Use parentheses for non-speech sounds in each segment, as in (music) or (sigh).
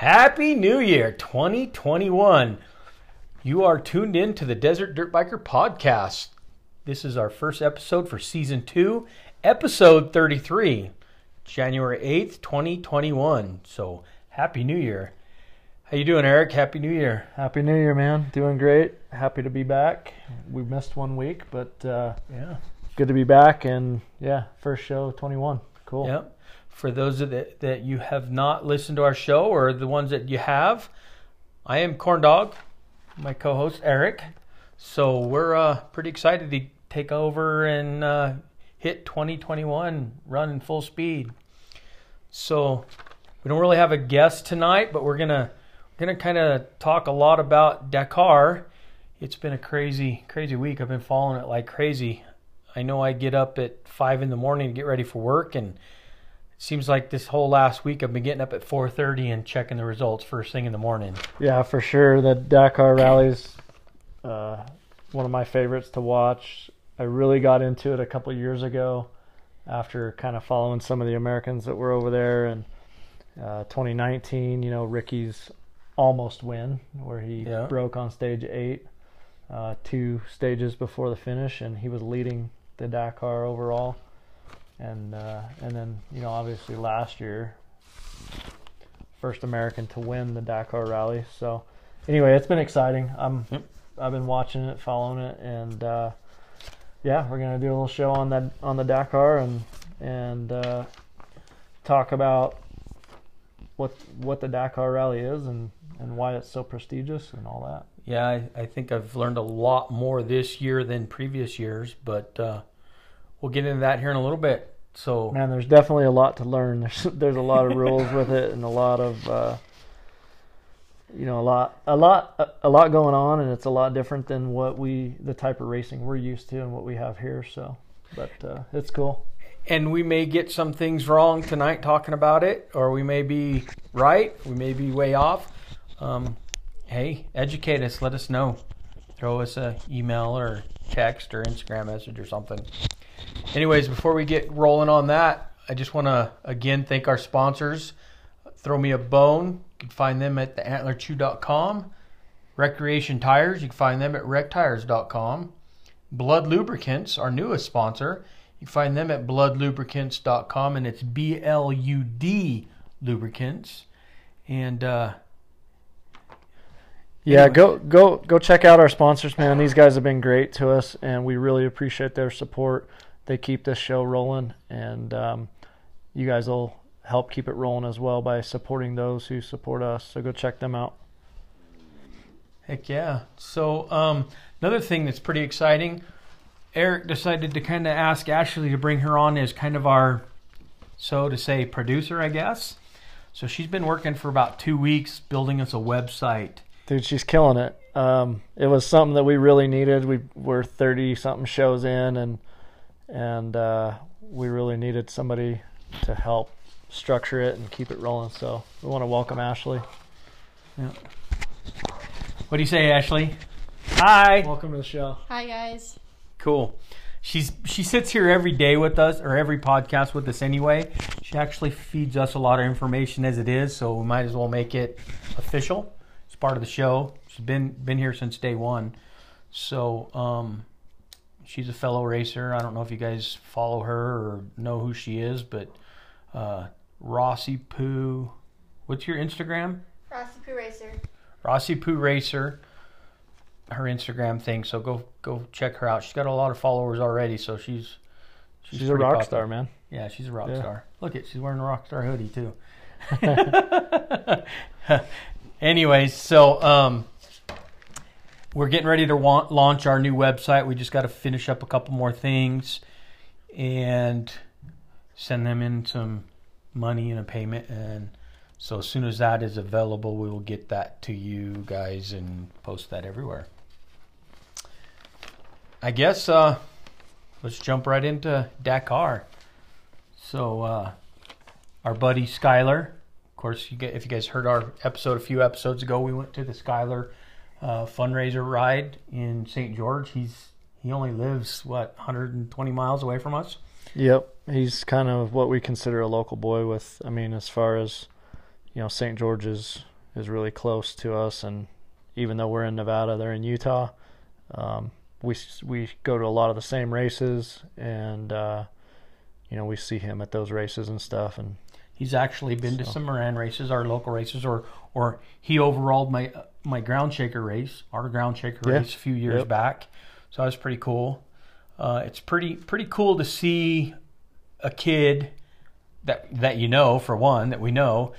Happy New Year 2021. You are tuned in to the Desert Dirt Biker Podcast. This is our first episode for season two, episode 33, January 8th, 2021. So happy New Year. How you doing, Eric? Happy New Year. Happy New Year, man. Doing great. Happy to be back. We missed one week, but uh, Yeah. good to be back. And yeah, first show 21. Cool. Yep. For those that that you have not listened to our show or the ones that you have, I am Korn Dawg, my co-host Eric. So we're uh, pretty excited to take over and uh, hit 2021 running full speed. So we don't really have a guest tonight, but we're gonna we're gonna kind of talk a lot about Dakar. It's been a crazy crazy week. I've been following it like crazy. I know I get up at five in the morning to get ready for work, and seems like this whole last week I've been getting up at four thirty and checking the results first thing in the morning. Yeah, for sure. The Dakar rallies, uh, one of my favorites to watch. I really got into it a couple years ago after kind of following some of the Americans that were over there. And uh, 2019, you know, Ricky's almost win where he Yeah. broke on stage eight, uh, two stages before the finish, and he was leading the Dakar overall. And uh, and then you know obviously last year, first American to win the Dakar Rally. So anyway, it's been exciting. I'm Yep. I've been watching it, following it, and uh, yeah, we're gonna do a little show on that on the Dakar and and uh, talk about what what the Dakar Rally is and and why it's so prestigious and all that. Yeah, I, I think I've learned a lot more this year than previous years, but uh, we'll get into that here in a little bit. So Man, there's definitely a lot to learn. (laughs) There's there's a lot of rules with it and a lot of uh, you know a lot a lot a, a lot going on and it's a lot different than what we the type of racing we're used to and what we have here. So, but uh, it's cool. and we may get some things wrong tonight talking about it, or we may be right, we may be way off. Um, hey, educate us, let us know. Throw us a email or text or Instagram message or something. Anyways, before we get rolling on that, I just want to again thank our sponsors. Throw me a bone. You can find them at theantlerchew.com. Recreation Tires, you can find them at rectires.com. Blud Lubricants, our newest sponsor, you can find them at bludlubricants.com and it's B L U D lubricants. And uh, Yeah, Anyway. go go go check out our sponsors, man. These guys have been great to us, and we really appreciate their support. They keep this show rolling, and um, you guys will help keep it rolling as well by supporting those who support us. So go check them out. Heck yeah. So, um, another thing that's pretty exciting, Eric decided to kind of ask Ashley to bring her on as kind of our, so to say, producer, I guess. So she's been working for about two weeks building us a website. Dude, she's killing it. Um, it was something that we really needed. We were thirty something shows in, and and uh, we really needed somebody to help structure it and keep it rolling. So we want to welcome Ashley. Yeah. What do you say, Ashley? Hi. Welcome to the show. Hi guys. Cool. She's she sits here every day with us or every podcast with us anyway. She actually feeds us a lot of information as it is, so we might as well make it official. It's part of the show. She's been been here since day one. So um she's a fellow racer. I don't know if you guys follow her or know who she is, but uh Rossi Poo what's your Instagram? Rossi Poo Racer. Rossi Poo Racer, her Instagram thing. So go go check her out. She's got a lot of followers already, so she's She's, a rock popular. star, man. Yeah, she's a rock Yeah. star. Look at she's wearing a rock star hoodie too. (laughs) (laughs) Anyways, so um, we're getting ready to wa- launch our new website. We just got to finish up a couple more things and send them in some money and a payment. And so as soon as that is available, we will get that to you guys and post that everywhere. I guess uh, let's jump right into Dakar. So uh, our buddy Skyler, of course, you get, if you guys heard our episode a few episodes ago, we went to the Skyler uh, fundraiser ride in St. George. He's he only lives what 120 miles away from us. Yep, he's kind of what we consider a local boy. With, I mean, as far as you know, St. George's is really close to us, and even though we're in Nevada, they're in Utah. Um, we we go to a lot of the same races, and uh, you know we see him at those races and stuff. And He's actually been to some Moran races, our local races, or or he overalled my my ground shaker race, our ground shaker Yeah. race a few years Yep. back. So that was pretty cool. Uh, it's pretty pretty cool to see a kid that that you know for one that we know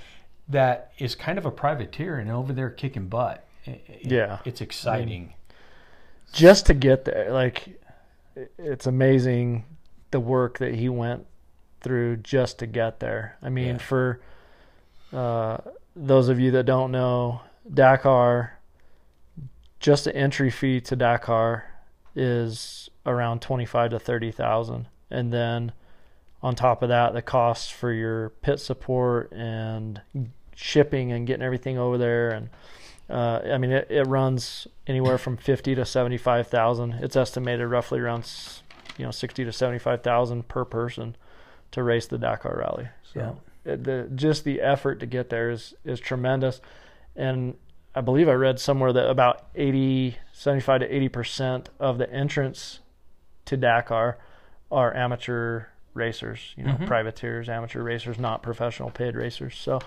that is kind of a privateer and over there kicking butt. It- Yeah. it's exciting. just to get there, like it's amazing the work that he went through just to get there. I mean, Yeah. for uh, those of you that don't know, Dakar, just the entry fee to Dakar is around twenty five to thirty thousand, and then on top of that, the costs for your pit support and shipping and getting everything over there and uh, I mean, it, it runs anywhere from fifty to seventy-five thousand. It's estimated roughly around, you know, sixty to seventy-five thousand per person to race the Dakar Rally. So it, the just the effort to get there is is tremendous, and I believe I read somewhere that about 80, 75 to eighty percent of the entrants to Dakar are amateur racers. You know, Mhm. privateers, amateur racers, not professional paid racers. So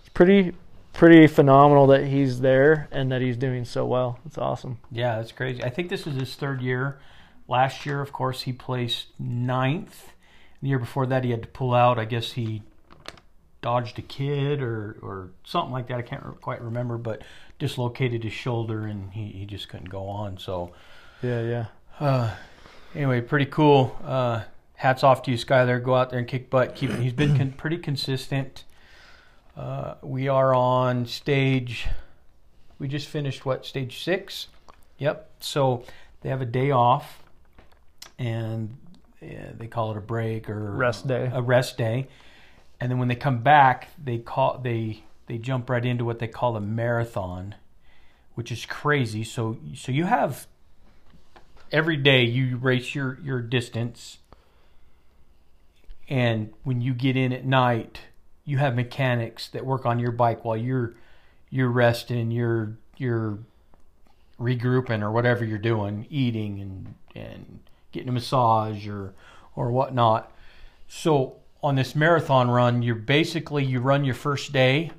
it's pretty pretty phenomenal that he's there and that he's doing so well. It's awesome. Yeah, that's crazy. I think this is his third year. Last year, of course, he placed ninth. The year before that, he had to pull out. I guess he dodged a kid or, or something like that. I can't re- quite remember, but dislocated his shoulder and he, he just couldn't go on. So, Yeah, yeah. uh, anyway, pretty cool. Uh, hats off to you, Skyler. Go out there and kick butt. Keep. He's been con- pretty consistent. Uh, we are on stage. We just finished what stage six? Yep. So they have a day off, and uh, they call it a break or Rest day. A rest day, and then when they come back, they call they they jump right into what they call a marathon, which is crazy. So so you have every day you race your your distance and when you get in at night you have mechanics that work on your bike while you're you're resting you're you're regrouping or whatever you're doing eating and and getting a massage or or whatnot. So on this marathon run you're basically you run your first day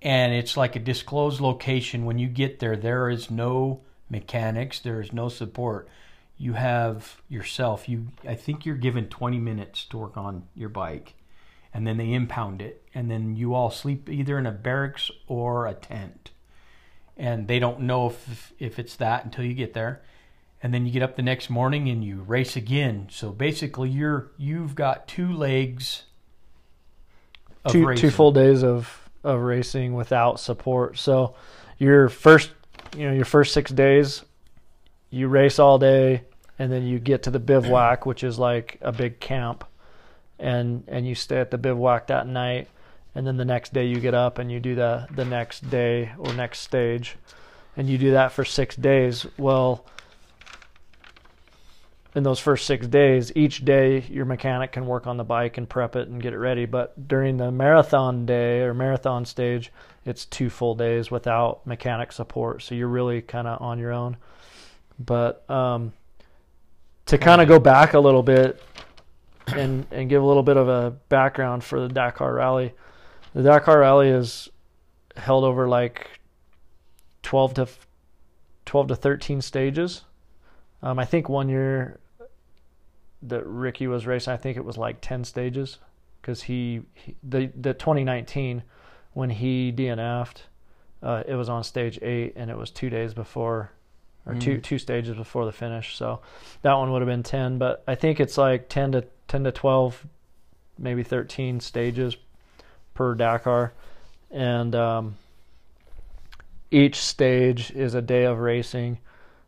and it's like a disclosed location. When you get there there is no mechanics there is no support. You have yourself you i think you're given 20 minutes to work on your bike and then they impound it and then you all sleep either in a barracks or a tent. And they don't know if if it's that until you get there and then you get up the next morning and you race again so basically you're you've got two legs of Two racing. two full days of of racing without support. So your first you know, your first 6 days you race all day and then you get to the bivouac which is like a big camp and and you stay at the bivouac that night and then the next day you get up and you do the the next day or next stage and you do that for 6 days well in those first 6 days each day your mechanic can work on the bike and prep it and get it ready but during the marathon day or marathon stage it's two full days without mechanic support so you're really kind of on your own but um to kind of go back a little bit and and give a little bit of a background for the Dakar Rally. The Dakar Rally is held over like 12 to 12 to 13 stages. Um, I think one year that Ricky was racing, I think it was like 10 stages because he, he the the 2019 when he DNF'd, uh, it was on stage eight and it was two days before or two Mm. two stages before the finish. So that one would have been 10, but I think it's like 10 to 10 to 12, maybe 13 stages per Dakar, and um, each stage is a day of racing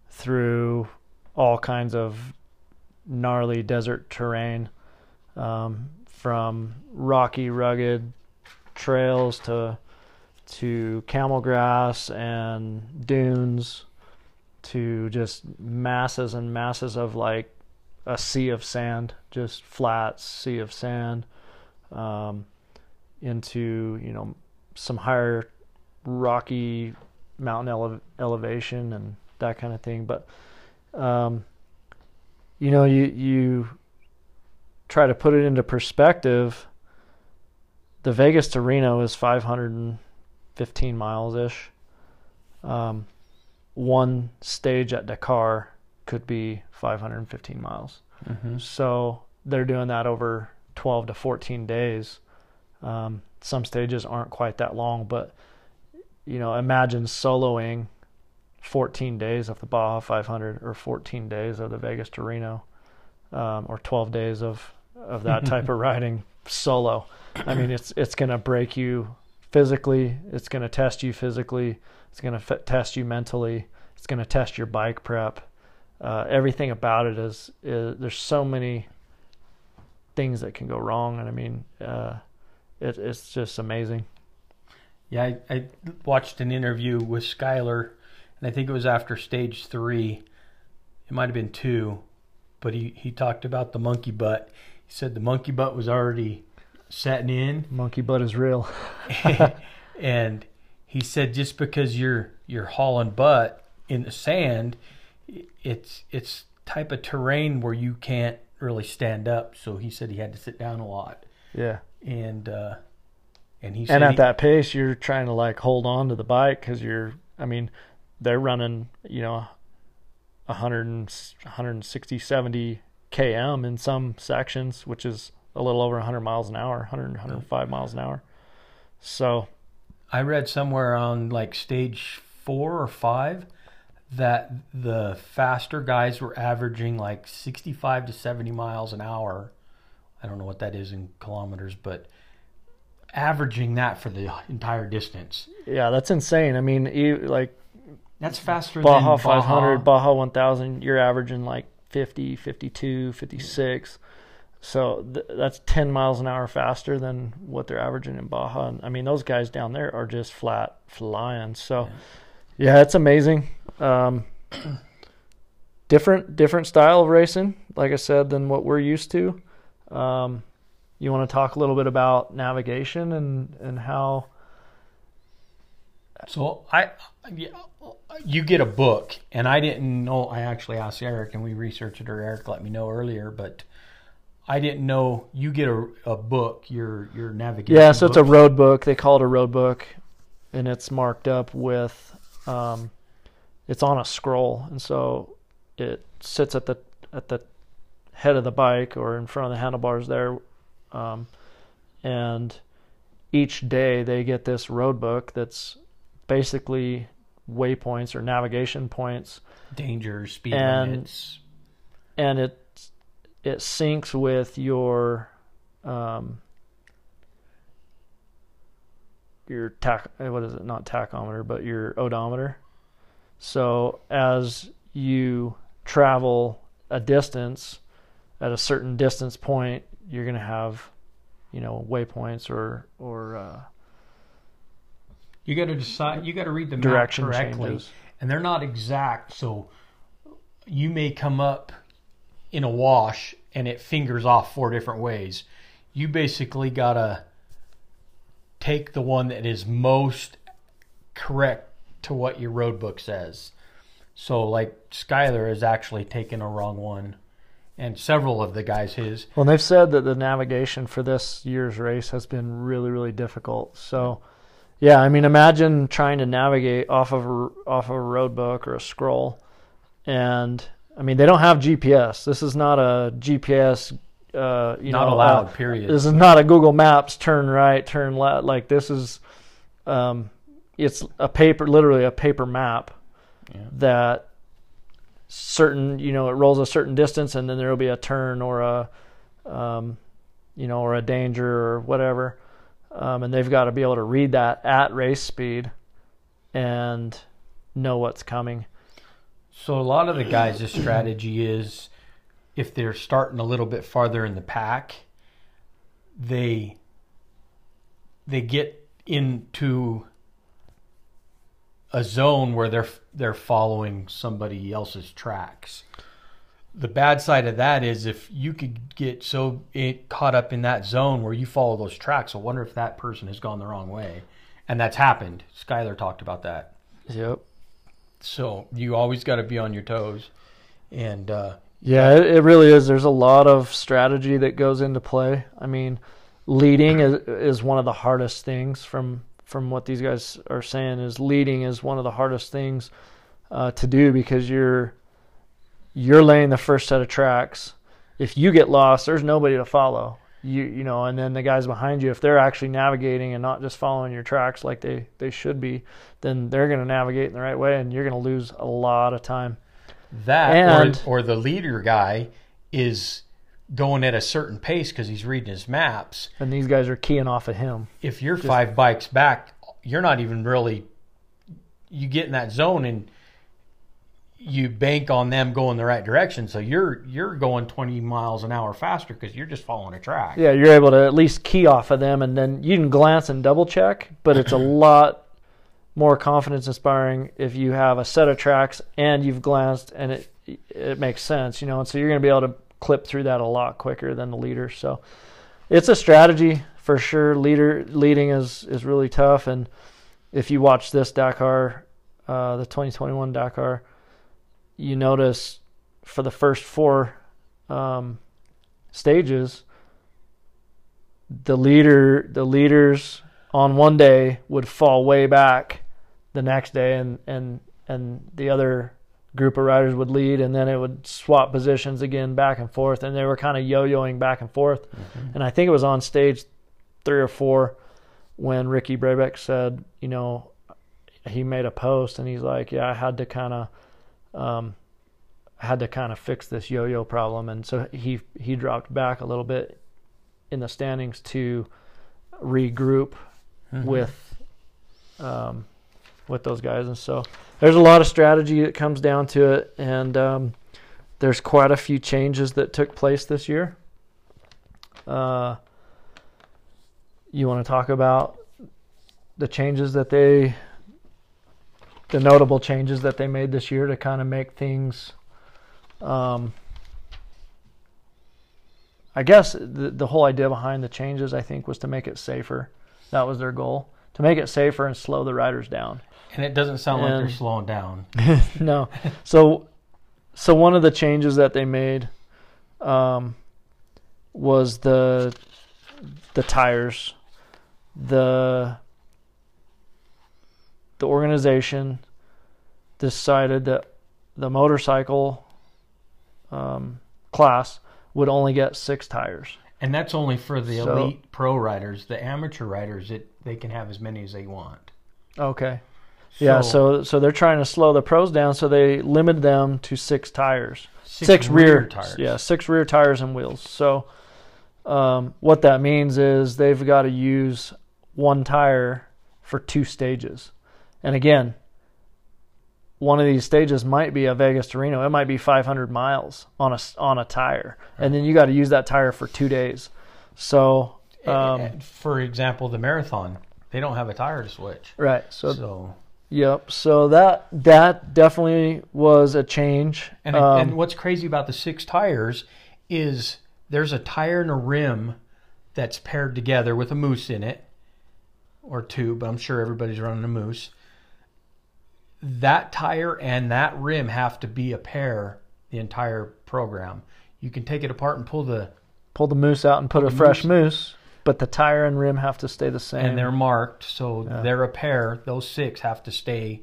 through all kinds of gnarly desert terrain, um, from rocky, rugged trails to to camel grass and dunes to just masses and masses of like a sea of sand, just flat sea of sand, um, into you know some higher rocky mountain ele- elevation and that kind of thing. But um, you know, you you try to put it into perspective. The Vegas to Reno is 515 miles ish. Um, one stage at Dakar could be 515 miles. Mm-hmm. So they're doing that over 12 to 14 days. Um, some stages aren't quite that long, but you know, imagine soloing 14 days of the Baja 500 or 14 days of the Vegas to Reno, um, or 12 days of of that type of (laughs) riding solo. I mean, it's it's going to break you physically. It's going to test you physically. It's going to f- test you mentally. It's going to test your bike prep. Uh, everything about it is, is there's so many things that can go wrong, and I mean, uh, it, it's just amazing. Yeah, I, I watched an interview with Skyler, and I think it was after stage three. It might have been two, but he, he talked about the monkey butt. He said the monkey butt was already setting in, (laughs) Monkey butt is real. (laughs) and he said just because you're you're hauling butt in the sand, it's it's type of terrain where you can't really stand up. So he said he had to sit down a lot, Yeah. and uh, and he said And at he- that pace, you're trying to like hold on to the bike because you're, I mean, they're running, you know, 100 160, 70 km in some sections, which is a little over 100 miles an hour, 100, 105 miles an hour. So, I read somewhere on like stage four or five that the faster guys were averaging like 65 to 70 miles an hour. I don't know what that is in kilometers, but averaging that for the entire distance. yeah, that's insane. I mean, like That's faster than Baja than 500, Baja. Baja 1000, you're averaging like 50, 52, 56. So th- that's 10 miles an hour faster than what they're averaging in Baja. And, I mean, those guys down there are just flat flying. So, yeah, it's amazing. Um, (clears throat) different different style of racing, like I said, than what we're used to. Um, you want to talk a little bit about navigation and, and how So I, yeah, you get a book, and I didn't know. I actually asked Eric, and we researched it, or Eric let me know earlier, but I didn't know you get a, a book. Your your navigation. Yeah, so it's a road book. They call it a road book, and it's marked up with, um, it's on a scroll, and so it sits at the at the head of the bike or in front of the handlebars there, um, and each day they get this road book that's basically waypoints or navigation points. Danger, speed And- limits. and it it syncs with your um, your tac uh, what is it? Not tachometer but your odometer. So as you travel a distance at a certain distance point you're going to have you know waypoints or or uh, You got to decide. You got to read the map correctly, changes and they're not exact. So you may come up in a wash, and it fingers off four different ways. You basically got to take the one that is most correct to what your road book says. So, like Skyler has actually taken a wrong one, and several of the guys his. Well, they've said that the navigation for this year's race has been really, really difficult. So, yeah, I mean, imagine trying to navigate off of a, off of a road book or a scroll, and I mean, they don't have GPS. This is not a GPS. Uh, you not know, allowed. uh, period. this is not a Google Maps turn right, turn left. Like this is, um, it's a paper, literally a paper map Yeah. that certain, you know, it rolls a certain distance and then there will be a turn or a, um, you know, or a danger or whatever. Um, and they've got to be able to read that at race speed and know what's coming. So a lot of the guys' (clears throat) strategy is if they're starting a little bit farther in the pack, they they get into a zone where they're they're following somebody else's tracks. The bad side of that is if you could get so it, caught up in that zone where you follow those tracks, I wonder if that person has gone the wrong way. and that's happened. Skyler talked about that. Yep. So you always got to be on your toes, and uh, Yeah, it, it really is. There's a lot of strategy that goes into play. I mean, leading is, is one of the hardest things from from what these guys are saying is leading is one of the hardest things uh, to do because you're you're laying the first set of tracks. If you get lost, there's nobody to follow. You you know, and then the guys behind you, if they're actually navigating and not just following your tracks like they they should be, then they're going to navigate in the right way, and you're going to lose a lot of time. that And- or or the leader guy is going at a certain pace because he's reading his maps. And these guys are keying off of him. If you're five bikes back, you're not even really. You get in that zone and you bank on them going the right direction, so you're you're going 20 miles an hour faster because you're just following a track. Yeah, you're able to at least key off of them, and then you can glance and double check. But it's a (clears throat) lot more confidence inspiring if you have a set of tracks and you've glanced and it it makes sense, you know. And so you're going to be able to clip through that a lot quicker than the leader. So it's a strategy for sure. Leader leading is is really tough, and if you watch this Dakar, uh, the 2021 Dakar, you notice for the first four um, stages the leader the leaders on one day would fall way back the next day and and and the other group of riders would lead and then it would swap positions again back and forth and they were kind of yo-yoing back and forth. And I think it was on stage 3 or 4 when Ricky Brabec said you know he made a post and he's like yeah I had to kind of um had to kind of fix this yo-yo problem. And so he he dropped back a little bit in the standings to regroup with um, with those guys, and so there's a lot of strategy that comes down to it, and um, there's quite a few changes that took place this year. Uh, you want to talk about the changes that they, the notable changes that they made this year to kind of make things. Um, I guess the the whole idea behind the changes, I think, was to make it safer. That was their goal to make it safer and slow the riders down. And it doesn't sound like they're slowing down. (laughs) no, so so one of the changes that they made um, was the the tires. The the organization decided that the motorcycle um, class would only get six tires. And that's only for the So- elite pro riders. The amateur riders, it they can have as many as they want. Okay. Yeah, so so they're trying to slow the pros down, so they limited them to six tires, six, rear, tires. Yeah, six rear tires and wheels. So um, what that means is they've got to use one tire for two stages, and again, one of these stages might be a Vegas to Reno. It might be 500 miles on a on a tire, and then you got to use that tire for two days. So um, for example, the marathon, they don't have a tire to switch. right, so So, Yep. So that that definitely was a change. and Um, and what's crazy about the six tires is there's a tire and a rim that's paired together with a mousse in it, or two, but I'm sure everybody's running a mousse. That tire and that rim have to be a pair the entire program. You can take it apart and pull the pull the mousse out and put a fresh mousse- mousse, but the tire and rim have to stay the same. and they're marked, so Yeah. they're a pair. Those six have to stay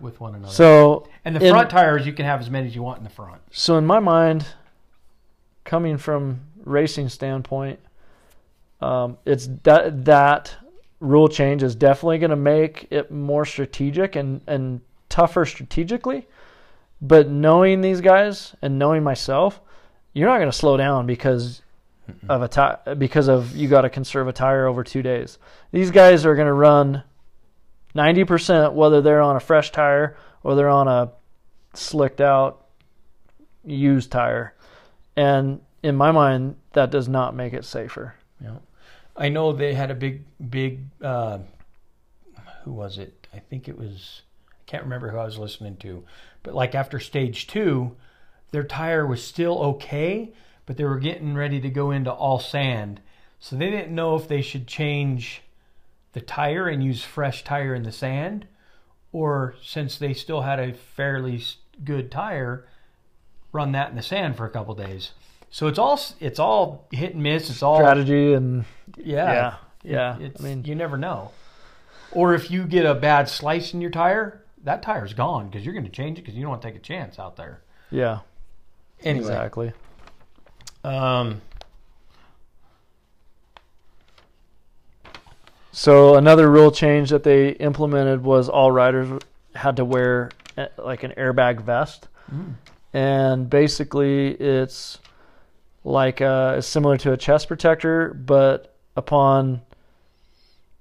with one another. so and the in- front tires, you can have as many as you want in the front. so in my mind, coming from racing standpoint, um, it's that that rule change is definitely going to make it more strategic and and tougher strategically. But knowing these guys and knowing myself, you're not going to slow down because of a tire because of you got to conserve a tire over two days. These guys are going to run ninety percent whether they're on a fresh tire or they're on a slicked out used tire, and in my mind, that does not make it safer. I know they had a big, big. Uh, who was it? I think it was. I can't remember who I was listening to, but like after stage two, their tire was still okay, but they were getting ready to go into all sand, so they didn't know if they should change the tire and use fresh tire in the sand, or since they still had a fairly good tire, run that in the sand for a couple days. So it's all it's all hit and miss. It's all Strategy and yeah yeah, yeah. It's, I mean, you never know. Or if you get a bad slice in your tire, that tire's gone because you're going to change it because you don't want to take a chance out there. yeah, Anyway, exactly. um, So another rule change that they implemented was all riders had to wear eh, like an airbag vest, Mm. and basically it's like uh, similar to a chest protector, but upon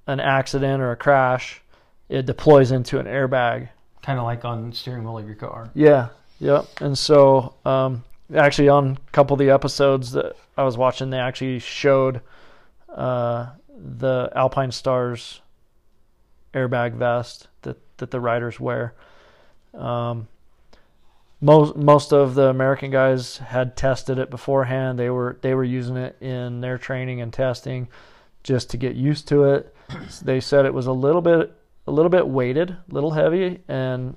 an accident or a crash, it deploys into an airbag. kind of like on steering wheel of your car. Yeah, yep. And so, um, actually, on a couple of the episodes that I was watching, they actually showed uh, the Alpinestars airbag vest that that the riders wear. Um, most most of the American guys had tested it beforehand. They were they were using it in their training and testing just to get used to it. they said it was a little bit a little bit weighted, a little heavy, and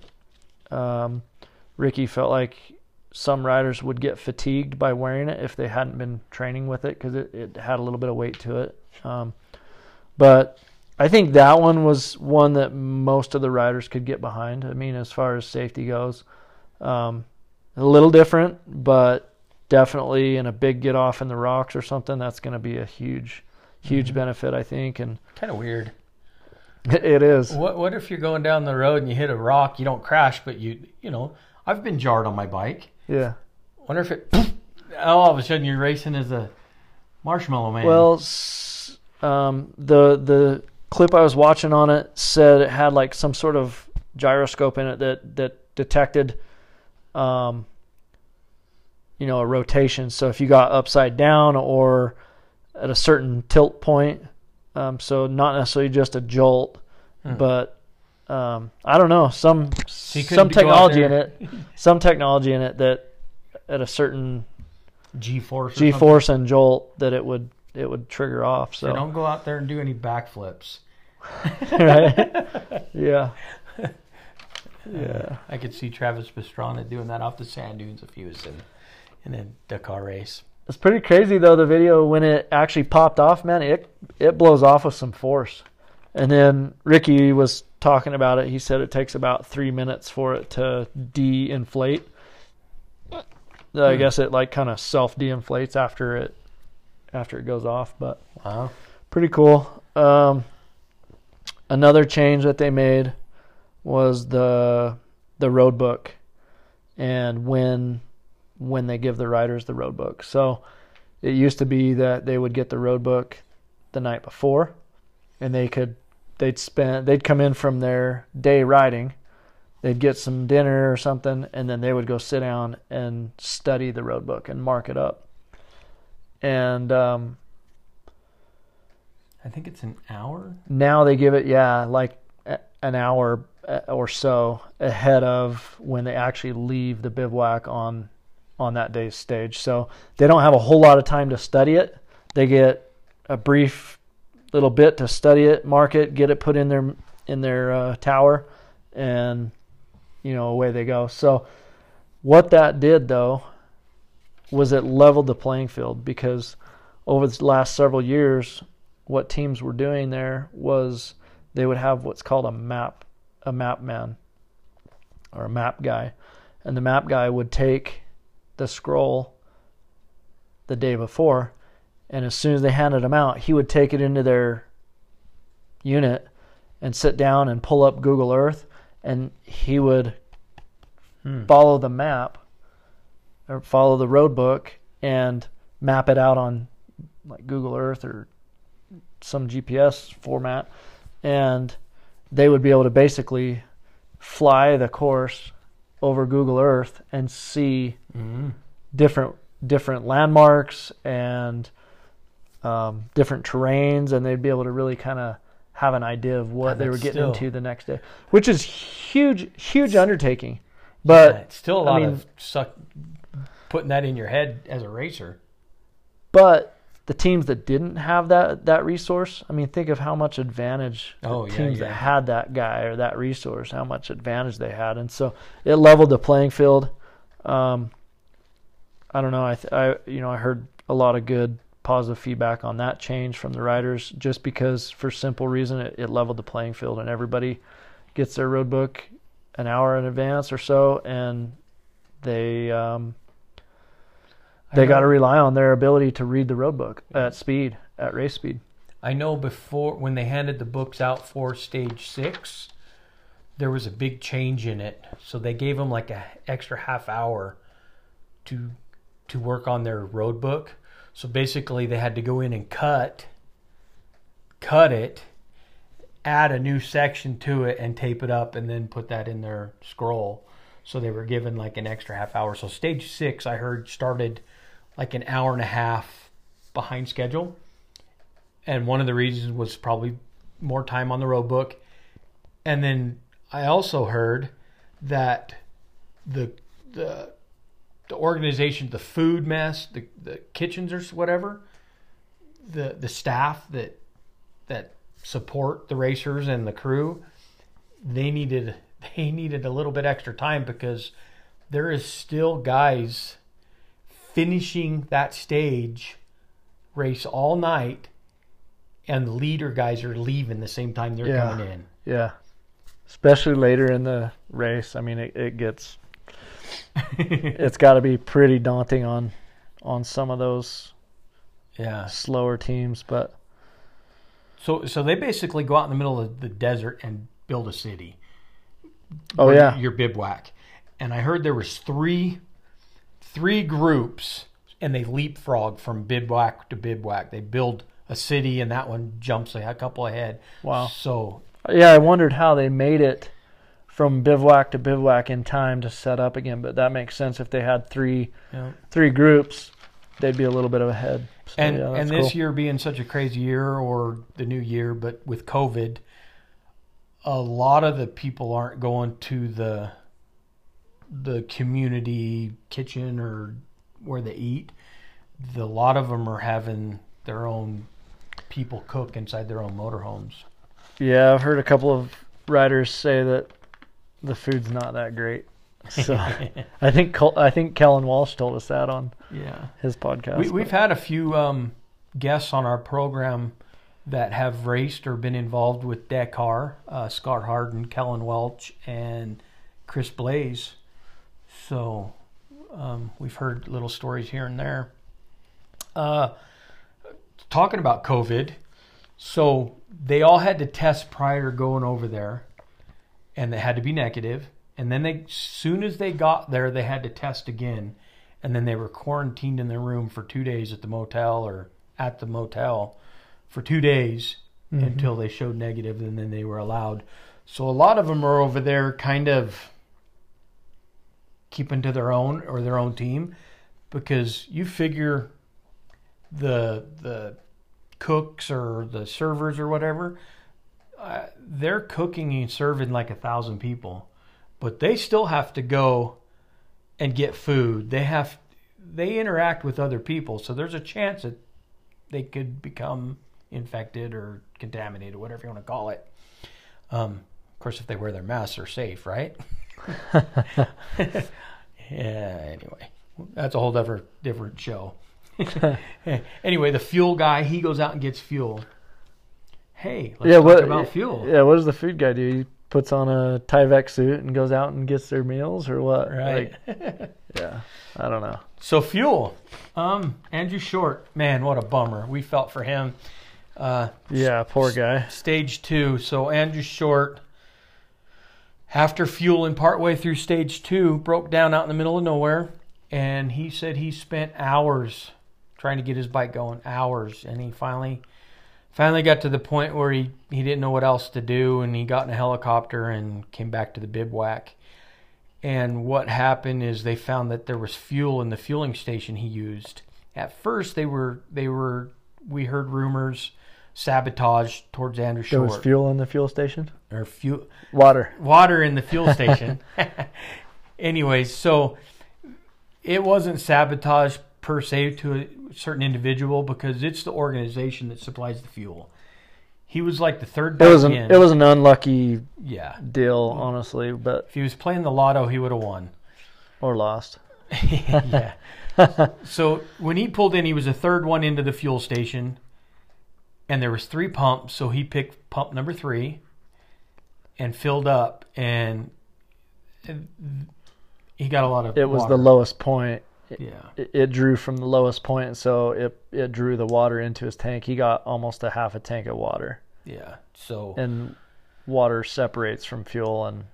um, Ricky felt like some riders would get fatigued by wearing it if they hadn't been training with it because it, it had a little bit of weight to it. Um, but I think that one was one that most of the riders could get behind. I mean, as far as safety goes, um, a little different, but definitely in a big get off in the rocks or something, that's going to be a huge, huge Mhm. benefit, I think. And Kind of weird. (laughs) it is. What What if you're going down the road and you hit a rock? You don't crash, but you you know I've been jarred on my bike. Yeah. Wonder if it (laughs) all of a sudden you're racing as a marshmallow man. Well, um, the the clip I was watching on it said it had like some sort of gyroscope in it that that detected, um, you know, a rotation. So if you got upside down or at a certain tilt point, um, so not necessarily just a jolt, Hmm. but um, I don't know some couldn't some technology in it, (laughs) some technology in it that at a certain G force. G force and jolt that it would it would trigger off. So So don't go out there and do any backflips. (laughs) right? (laughs) Yeah. Yeah. I could see Travis Pastrana doing that off the sand dunes if he was in in a Dakar race. It's pretty crazy though the video when it actually popped off, man, it it blows off with some force. And then Ricky was talking about it. He said it takes about 3 minutes for it to de-inflate. I Hmm. guess it like kind of self de-inflates after it after it goes off, but Wow. pretty cool. Um, another change that they made was the the road book, and when when they give the riders the road book. So it used to be that they would get the road book the night before, and they could they'd spend they'd come in from their day riding, they'd get some dinner or something, and then they would go sit down and study the road book and mark it up. And um, I think it's an hour. now they give it yeah like an hour or so ahead of when they actually leave the bivouac on on that day's stage. So they don't have a whole lot of time to study it. They get a brief little bit to study it mark it get it put in their in their uh, tower and you know away they go. So what that did though was it leveled the playing field because over the last several years what teams were doing there was they would have what's called a map a map man or a map guy and the map guy would take the scroll the day before and as soon as they handed him out he would take it into their unit and sit down and pull up Google Earth and he would Hmm. follow the map or follow the road book and map it out on like Google Earth or some GPS format, and they would be able to basically fly the course over Google Earth and see Mm-hmm. different different landmarks and um, different terrains, and they'd be able to really kind of have an idea of what Yeah, they were getting still- into the next day, which is huge, huge undertaking. But it's still a I lot mean- of suck putting that in your head as a racer. but the teams that didn't have that that resource, I mean, think of how much advantage the Oh, yeah, teams yeah. that had that guy or that resource, how much advantage they had, and so it leveled the playing field. Um, I don't know. I, th- I you know I heard a lot of good positive feedback on that change from the riders, just because for simple reason it, it leveled the playing field and everybody gets their road book an hour in advance or so, and they um, they got to rely on their ability to read the road book at speed, at race speed. I know before when they handed the books out for stage six, there was a big change in it. So they gave them like an extra half hour to to work on their road book. So basically, they had to go in and cut cut it, add a new section to it, and tape it up, and then put that in their scroll. So they were given like an extra half hour. So stage six, I heard, started like an hour and a half behind schedule and one of the reasons was probably more time on the road book. And then I also heard that the the the organization, the food mess, the the kitchens or whatever, the the staff that that support the racers and the crew, they needed (laughs) they needed a little bit extra time because there is still guys finishing that stage race all night and the leader guys are leaving the same time they're Yeah. coming in. Yeah, especially later in the race. I mean, it, it gets (laughs) it's got to be pretty daunting on on some of those yeah. slower teams, but So so they basically go out in the middle of the desert and build a city. oh yeah, your bivouac. And I heard there was three three groups and they leapfrog from bivouac to bivouac. They build a city and that one jumps a couple ahead. wow. So Yeah, I wondered how they made it from bivouac to bivouac in time to set up again, but that makes sense if they had three yeah. three groups, they'd be a little bit of ahead. So, and yeah, and this cool. year being such a crazy year or the new year but with covid a lot of the people aren't going to the the community kitchen or where they eat the, a lot of them are having their own people cook inside their own motorhomes Yeah, I've heard a couple of riders say that the food's not that great. So (laughs) I think Col- I think Kellon Walch told us that on yeah his podcast. we, we've had a few um, guests on our program that have raced or been involved with Dakar. Uh, Scott Harden, Kellon Walch, and Chris Blais. So um, we've heard little stories here and there. Uh, talking about COVID, so they all had to test prior to going over there, and they had to be negative. And then they, soon as they got there, they had to test again and then they were quarantined in their room for two days at the motel or at the motel for two days Mhm. until they showed negative and then they were allowed so a lot of them are over there kind of keeping to their own or their own team because you figure the the cooks or the servers or whatever uh, they're cooking and serving like a thousand people but they still have to go and get food. They have they interact with other people, so there's a chance that they could become infected or contaminated, whatever you want to call it. Um, of course, if they wear their masks, they're safe, right? (laughs) (laughs) yeah. Anyway, that's a whole different different show. (laughs) anyway, the fuel guy he goes out and gets fuel. Hey, let's yeah, talk what about fuel. Yeah, what does the food guy do? He puts on a Tyvek suit and goes out and gets their meals, or what? Right. Like, (laughs) yeah, I don't know. So fuel, um, Andrew Short, man, what a bummer. We felt for him. Uh, Yeah, poor guy. stage two. So Andrew Short, after fueling partway through stage two, broke down out in the middle of nowhere, and he said he spent hours trying to get his bike going, hours, and he finally, finally got to the point where he he didn't know what else to do, and he got in a helicopter and came back to the bivouac. And what happened is they found that there was fuel in the fueling station he used. At first, they were they were we heard rumors sabotage towards Andrew Short. There was fuel in the fuel station. or fuel Water. water in the fuel (laughs) station. (laughs) Anyways, so it wasn't sabotage per se to a certain individual because it's the organization that supplies the fuel. He was like the third It was an in. it was an unlucky yeah. deal, honestly, but If he was playing the lotto, he would have won. or lost. (laughs) yeah. So when he pulled in, he was the third one into the fuel station, and there was three pumps. So he picked pump number three, and filled up, and he got a lot of. It was water. the lowest point. Yeah. It, it drew from the lowest point, so it it drew the water into his tank. He got almost a half a tank of water, Yeah. So and water separates from fuel, and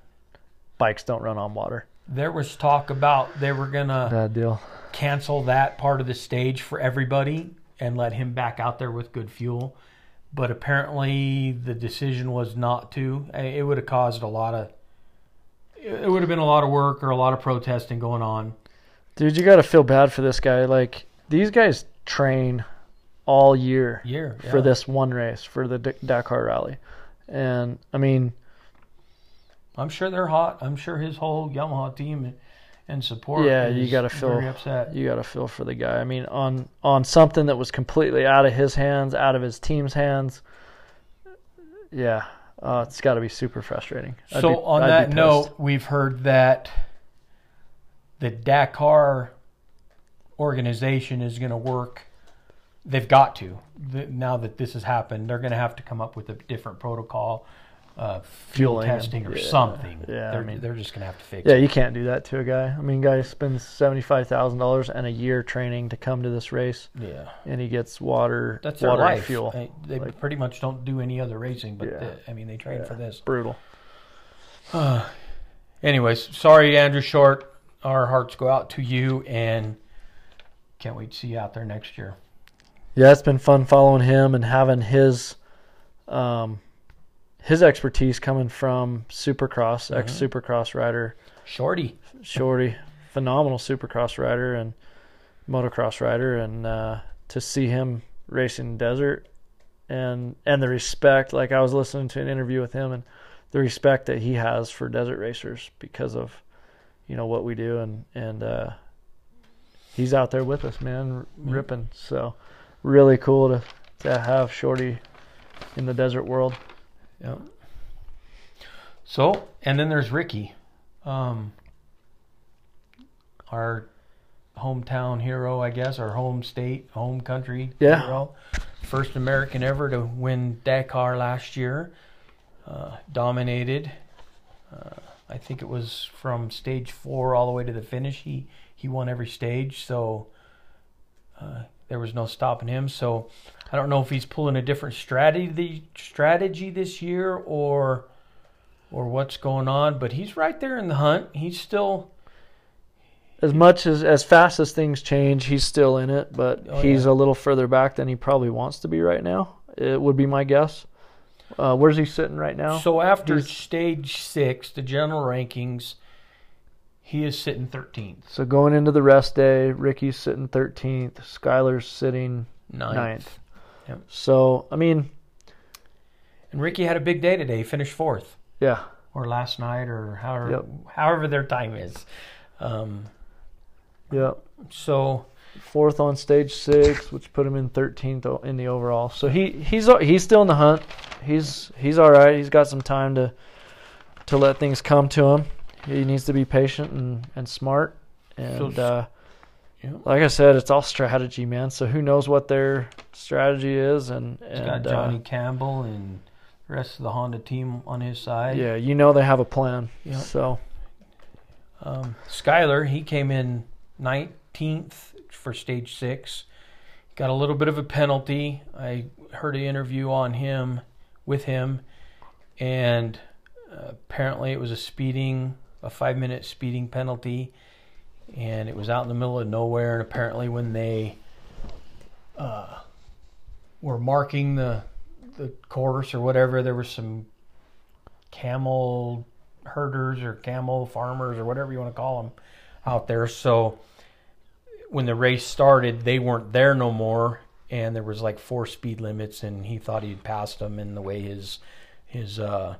bikes don't run on water. there was talk about they were gonna Bad deal. cancel that part of the stage for everybody and let him back out there with good fuel. But apparently, the decision was not to. It would have caused a lot of. It would have been a lot of work or a lot of protesting going on. Dude, you got to feel bad for this guy. Like these guys train all year Year for this one race for the D- Dakar Rally, and I mean, I'm sure they're hot. I'm sure his whole Yamaha team and support. Yeah, you gotta feel- very upset. you got to feel for the guy. I mean, on on something that was completely out of his hands, out of his team's hands. Yeah, uh, it's got to be super frustrating. So be- on I'd that note, we've heard that the Dakar organization is going to work. They've got to now that this has happened. They're going to have to come up with a different protocol, uh, fuel Fueling testing or yeah, something. yeah, I they're, mean- they're just going to have to fix yeah, it. you can't do that to a guy. I mean, guy spends seventy five thousand dollars and a year training to come to this race, Yeah, and he gets water, that's their water and life. fuel. I- they Like- pretty much don't do any other racing, but Yeah. the- I mean they train for this. Brutal. (sighs) Anyways, sorry, Andrew Short. Our hearts go out to you, and can't wait to see you out there next year. Yeah, it's been fun following him and having his um, his expertise coming from Supercross, ex Supercross rider, Shorty. Shorty, phenomenal Supercross rider and motocross rider, and uh, to see him racing desert and and the respect. Like I was listening to an interview with him and the respect that he has for desert racers because of you know what we do and and uh, he's out there with us, man, r- Mhm. ripping. So really cool to to have Shorty in the desert world. Yep. So, and then there's Ricky, um, our hometown hero, I guess, our home state, home country Yeah. hero. First American ever to win Dakar last year. Uh, dominated. Uh, I think it was from stage four all the way to the finish. He he won every stage, so uh, there was no stopping him. So I don't know if he's pulling a different strategy strategy this year or or what's going on, but he's right there in the hunt. He's still As much as as fast as things change, he's still in it, but Oh, he's yeah. a little further back than he probably wants to be right now. It would be my guess. Uh, where's he sitting right now? so after he's- stage six, the general rankings, he is sitting 13th, So going into the rest day, Ricky's sitting 13th, Skyler's sitting ninth. ninth. Yep. So I mean, And Ricky had a big day today. He finished fourth, yeah, or last night, or however Yep. however their time is. Um, yeah. so Fourth on stage six, which put him in 13th in the overall. So he he's he's still in the hunt. He's he's all right. He's got some time to to let things come to him. He needs to be patient and, and smart. And uh, yeah. like I said, it's all strategy, man. So who knows what their strategy is? And, he's and got Johnny uh, Campbell and the rest of the Honda team on his side. yeah, you know they have a plan. Yeah. So Um, Skyler, he came in 19th for stage six. Got a little bit of a penalty. I heard an interview on him with him, and uh, apparently it was a speeding, a five minute speeding penalty, and it was out in the middle of nowhere. And apparently, when they uh, were marking the the course or whatever, there was some camel herders or camel farmers or whatever you want to call them out there. So when the race started, they weren't there no more, and there was like four speed limits, and he thought he'd passed them in the way his his uh,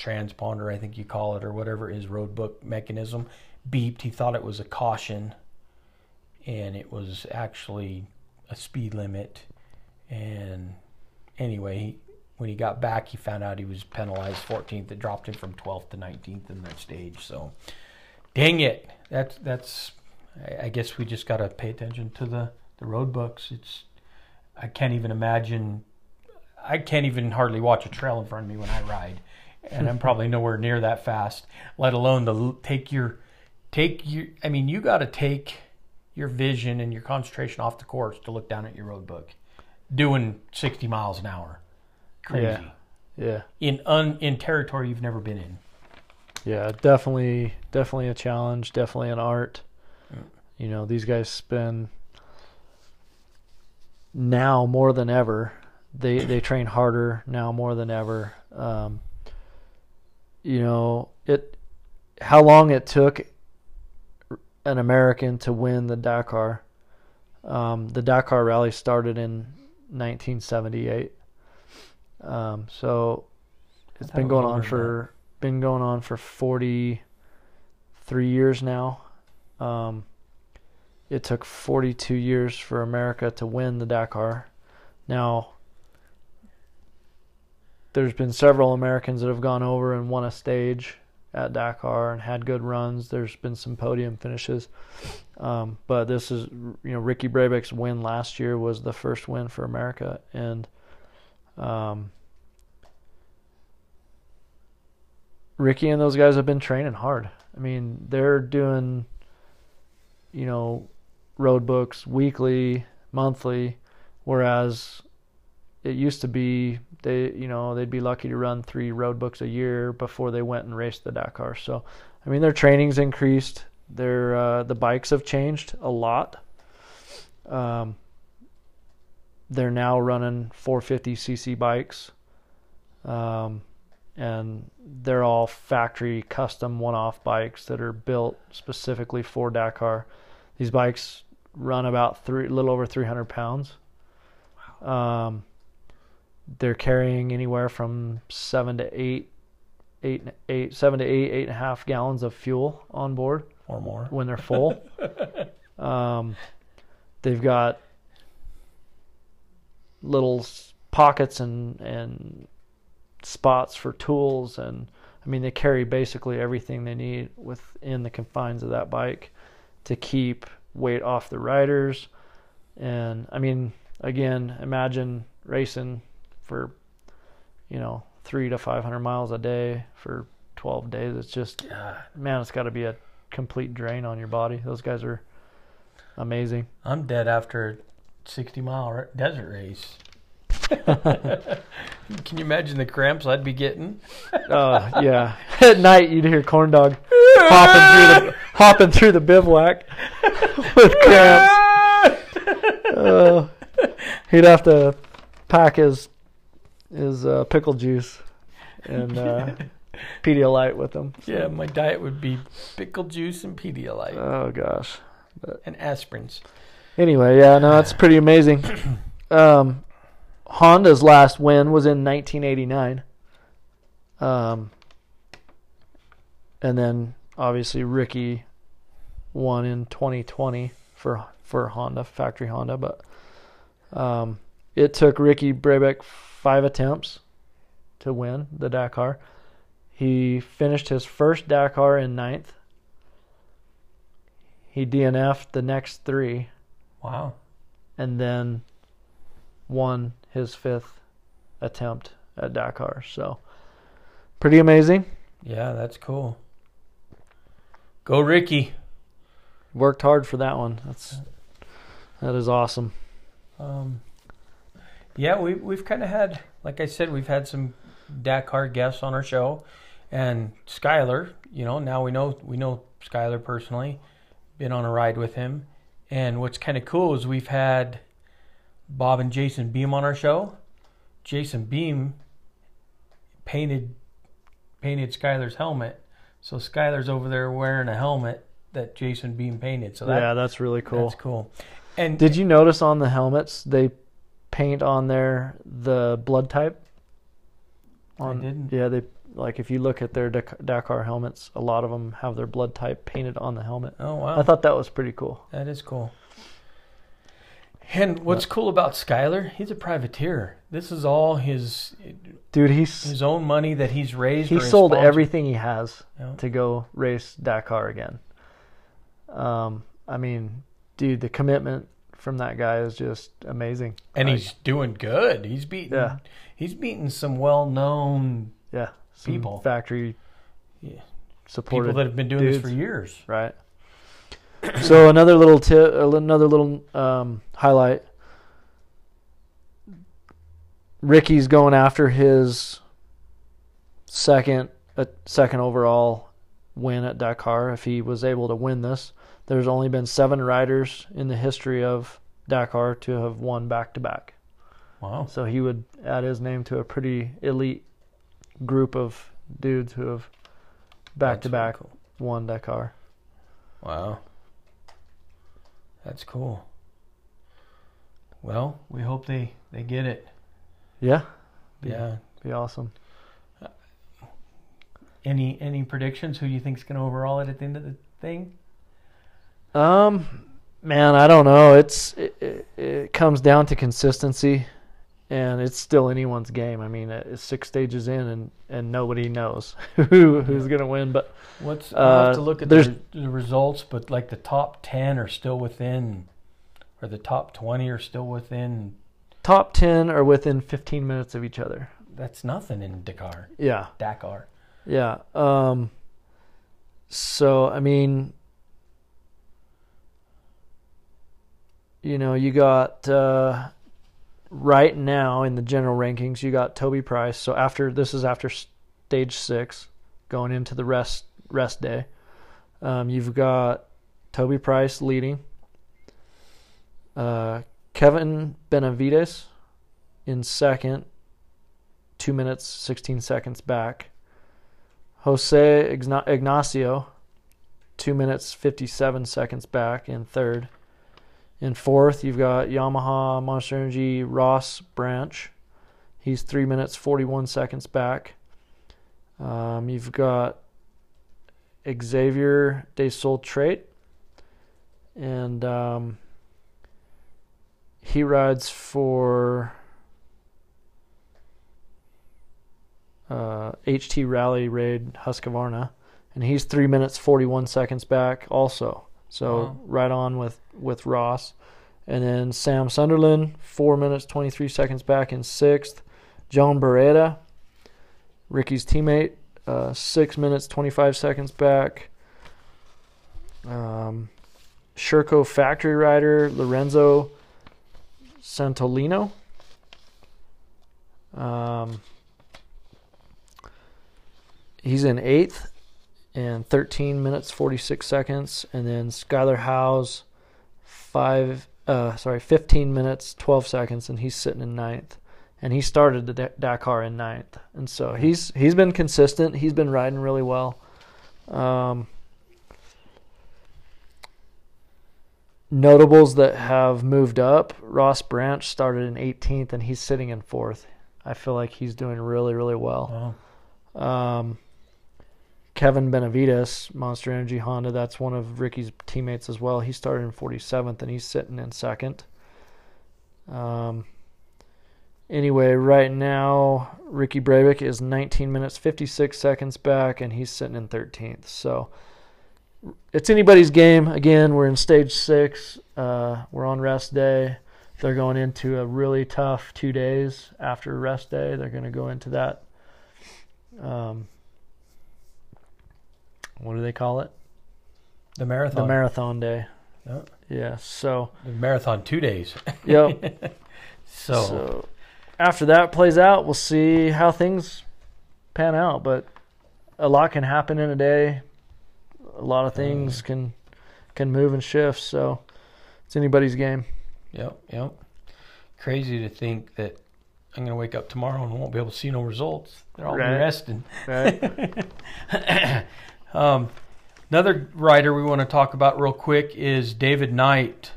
transponder, I think you call it, or whatever his roadbook mechanism beeped. He thought it was a caution, and it was actually a speed limit. And anyway, he, when he got back, he found out he was penalized 14th. It dropped him from 12th to 19th in that stage. So, dang it, that's that's. I, I guess we just got to pay attention to the the road books. It's I can't even imagine. I can't even hardly watch a trail in front of me when I ride, and I'm probably nowhere near that fast. Let alone the take your take your. I mean, you got to take your vision and your concentration off the course to look down at your road book, doing 60 miles an hour. Crazy. Yeah. Yeah. In un in territory you've never been in. Yeah, definitely, definitely a challenge. Definitely an art. Yeah. You know, these guys spend now more than ever. They they train harder now more than ever. Um, you know it. How long it took an American to win the Dakar? Um, the Dakar Rally started in 1978. Um, so it's been going on for been going on for 43 years now. Um, it took 42 years for America to win the Dakar. Now, there's been several Americans that have gone over and won a stage at Dakar and had good runs. There's been some podium finishes. Um, but this is, you know, Ricky Brabec's win last year was the first win for America. And, um, Ricky and those guys have been training hard. I mean, they're doing, you know, road books weekly, monthly, whereas it used to be they, you know, they'd be lucky to run three road books a year before they went and raced the Dakar. So, I mean, their training's increased. Their uh, the bikes have changed a lot. Um, they're now running 450cc bikes. Um, and they're all factory custom one-off bikes that are built specifically for Dakar. These bikes run about three, a little over 300 pounds. Um, they're carrying anywhere from seven to eight, eight, eight, seven to eight, eight and a half gallons of fuel on board or more. when they're full. (laughs) um, they've got little pockets and and spots for tools and I mean they carry basically everything they need within the confines of that bike to keep weight off the riders and I mean again imagine racing for you know 3 to 500 miles a day for 12 days it's just man it's got to be a complete drain on your body those guys are amazing I'm dead after a 60 mile desert race. (laughs) Can you imagine the cramps I'd be getting? Oh (laughs) yeah. (laughs) At night you'd hear Korn Dawg hopping through the hopping through the bivouac with cramps. Uh, he'd have to pack his his uh, pickle juice and uh, (laughs) Pedialyte with him. yeah, my diet would be pickle juice and Pedialyte Oh gosh. and aspirins. Anyway, yeah, no, that's pretty amazing. (coughs) Um, Honda's last win was in 1989. Um, and then obviously Ricky won in 2020 for for Honda factory Honda, but um, it took Ricky Brabec five attempts to win the Dakar. He finished his first Dakar in ninth. He DNF'd the next three Wow. and then won his fifth attempt at Dakar. So pretty amazing. Yeah, that's cool. Go Ricky. Worked hard for that one. That's that is awesome. Um, yeah, we we've kind of had, like I said, we've had some Dakar guests on our show, and Skyler. You know, now we know we know Skyler personally. Been on a ride with him, and what's kind of cool is we've had Bob and Jason Beam on our show. Jason Beam painted painted Skyler's helmet, so Skyler's over there wearing a helmet that Jason Beam painted. So that, yeah, that's really cool. that's cool. And Did you notice on the helmets they paint on there the blood type? I didn't. Yeah, they like if you look at their Dakar helmets, a lot of them have their blood type painted on the helmet. Oh wow, I thought that was pretty cool. that is cool. And what's cool about Skyler? He's a privateer. This is all his Dude, he's his own money that he's raised. he sold sponsor- everything he has Yeah. to go race Dakar again. Um, I mean, dude, the commitment from that guy is just amazing. and Like, he's doing good. He's beating. Yeah. He's beating some well-known yeah, people. factory Yeah. supported people that have been doing this for years. right. (clears throat) so another little tip, another little um, highlight. Ricky's going after his second, uh, second overall win at Dakar. If he was able to win this, there's only been seven riders in the history of Dakar to have won back to back. Wow. So he would add his name to a pretty elite group of dudes who have back to back won Dakar. Wow. That's cool. Well, we hope they they get it. Yeah, Yeah. be awesome. Uh, any any predictions? Who do you think's going to overall it at the end of the thing? Um, man, I don't know. It's it, it, it comes down to consistency, and it's still anyone's game. I mean, it's six stages in, and and nobody knows (laughs) who who's gonna win. But What's I'll have to Uh, look at the, the results, but like the top ten are still within, or the top twenty are still within. top ten are within 15 minutes of each other. That's nothing in Dakar, Yeah, Dakar. yeah. Um, so I mean, you know, you got uh, right now in the general rankings, you got Toby Price. So after this is after stage six, going into the rest rest day. Um, you've got Toby Price leading. Uh, Kevin Benavides in second, two minutes sixteen seconds back. Jose Ignacio, two minutes fifty-seven seconds back in third. In fourth, you've got Yamaha Monster Energy Ross Branch. He's three minutes forty-one seconds back. Um, you've got Xavier De Soultrait, and um, he rides for uh, HT Rally Raid Husqvarna, and he's three minutes forty-one seconds back also. So Wow. right on with with Ross, and then Sam Sunderland four minutes twenty-three seconds back in sixth. Joan Barreda, Ricky's teammate, uh, six minutes twenty-five seconds back. Um, Sherco factory rider Lorenzo Santolino. Um, he's in eighth and 13 minutes 46 seconds, and then Skyler Howes five uh sorry 15 minutes 12 seconds, and he's sitting in ninth. And he started the Da- Dakar in ninth, and so he's he's been consistent. He's been riding really well. Um, notables that have moved up. Ross Branch started in 18th, and he's sitting in fourth. I feel like he's doing really really well. Wow. Um, Kevin Benavides, Monster Energy Honda, that's one of Ricky's teammates as well. He started in 47th and he's sitting in second. Um, anyway, right now, Ricky Brabec is 19 minutes 56 seconds back and he's sitting in 13th. So it's anybody's game. Again, we're in stage six. Uh, we're on rest day. They're going into a really tough two days after rest day. They're going to go into that um, what do they call it? The marathon. The marathon day. Yeah. Yeah. So, The marathon two days. (laughs) yep. (laughs) So, so after that plays out, we'll see how things pan out. But a lot can happen in a day. A lot of things mm. can can move and shift. So it's anybody's game. yep, yep. Crazy to think that I'm going to wake up tomorrow and won't be able to see no results. They're all Right. resting. Right. (laughs) um, another writer we want to talk about real quick is David Knight.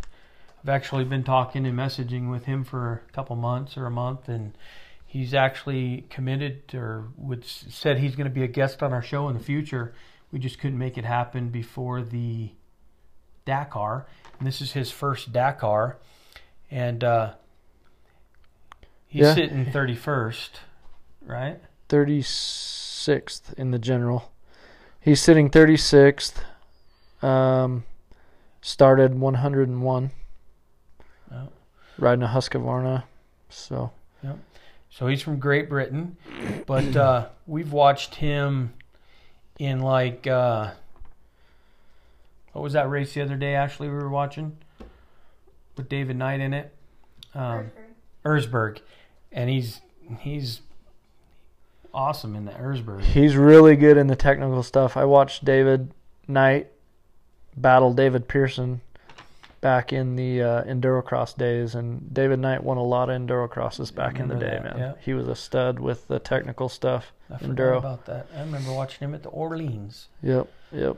I've actually been talking and messaging with him for a couple months or a month, and he's actually committed or would said he's going to be a guest on our show in the future. We just couldn't make it happen before the Dakar, and this is his first Dakar. and uh, he's Yeah. sitting thirty first, right? 36th in the general. He's sitting 36th. Um, started 101. Oh. Riding a Husqvarna. So, Yep. So he's from Great Britain, but uh, we've watched him in like uh, what was that race the other day? Actually, we were watching with David Knight in it, um, Erzberg, and he's he's awesome in the Erzberg. he's really good in the technical stuff. I watched David Knight battle David Pearson back in the uh, Endurocross days, and David Knight won a lot of Endurocrosses back in the day, that, man. yeah. He was a stud with the technical stuff. I forgot Enduro. about that. I remember watching him at the Orleans. Yep, yep.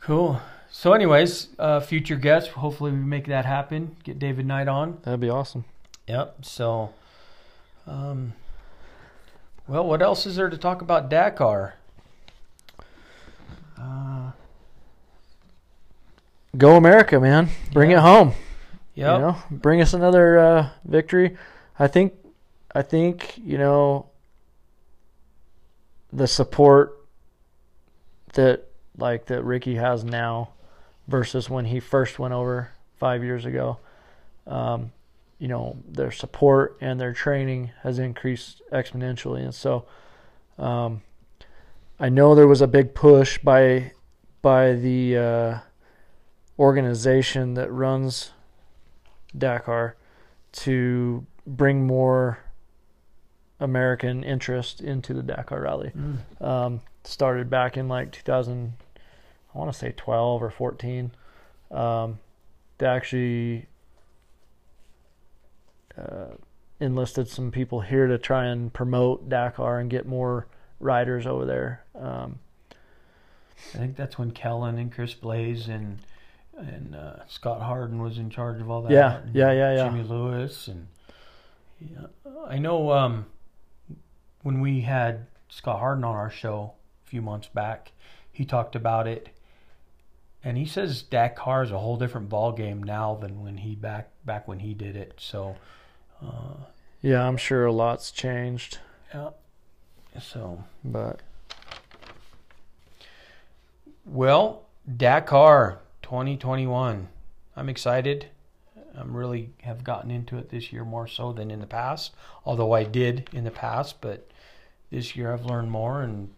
Cool. So, anyways, uh, future guest. Hopefully, we make that happen. Get David Knight on. That'd be awesome. Yep. So, um, well, what else is there to talk about Dakar? Uh, Go America, man! Bring Yeah. it home. yep. You know, bring us another uh, victory. I think, I think you know, the support that like that Ricky has now versus when he first went over five years ago. Um, you know, their support and their training has increased exponentially, and so um, I know there was a big push by by the uh, organization that runs Dakar to bring more American interest into the Dakar Rally. Mm. Um, started back in like 2000, I want to say 12 or 14. Um, they actually uh, enlisted some people here to try and promote Dakar and get more riders over there. Um, I think that's when Kellon and Chris Blais and and uh, Scott Harden was in charge of all that. Yeah, and yeah, yeah, yeah. Jimmy Lewis and yeah, I know um, when we had Scott Harden on our show a few months back, he talked about it, and he says Dakar is a whole different ball game now than when he back back when he did it. So, uh, yeah, I'm sure a lot's changed, yeah. So but Well, Dakar 2021. I'm excited. I'm really have gotten into it this year more so than in the past, although I did in the past, but this year I've learned more and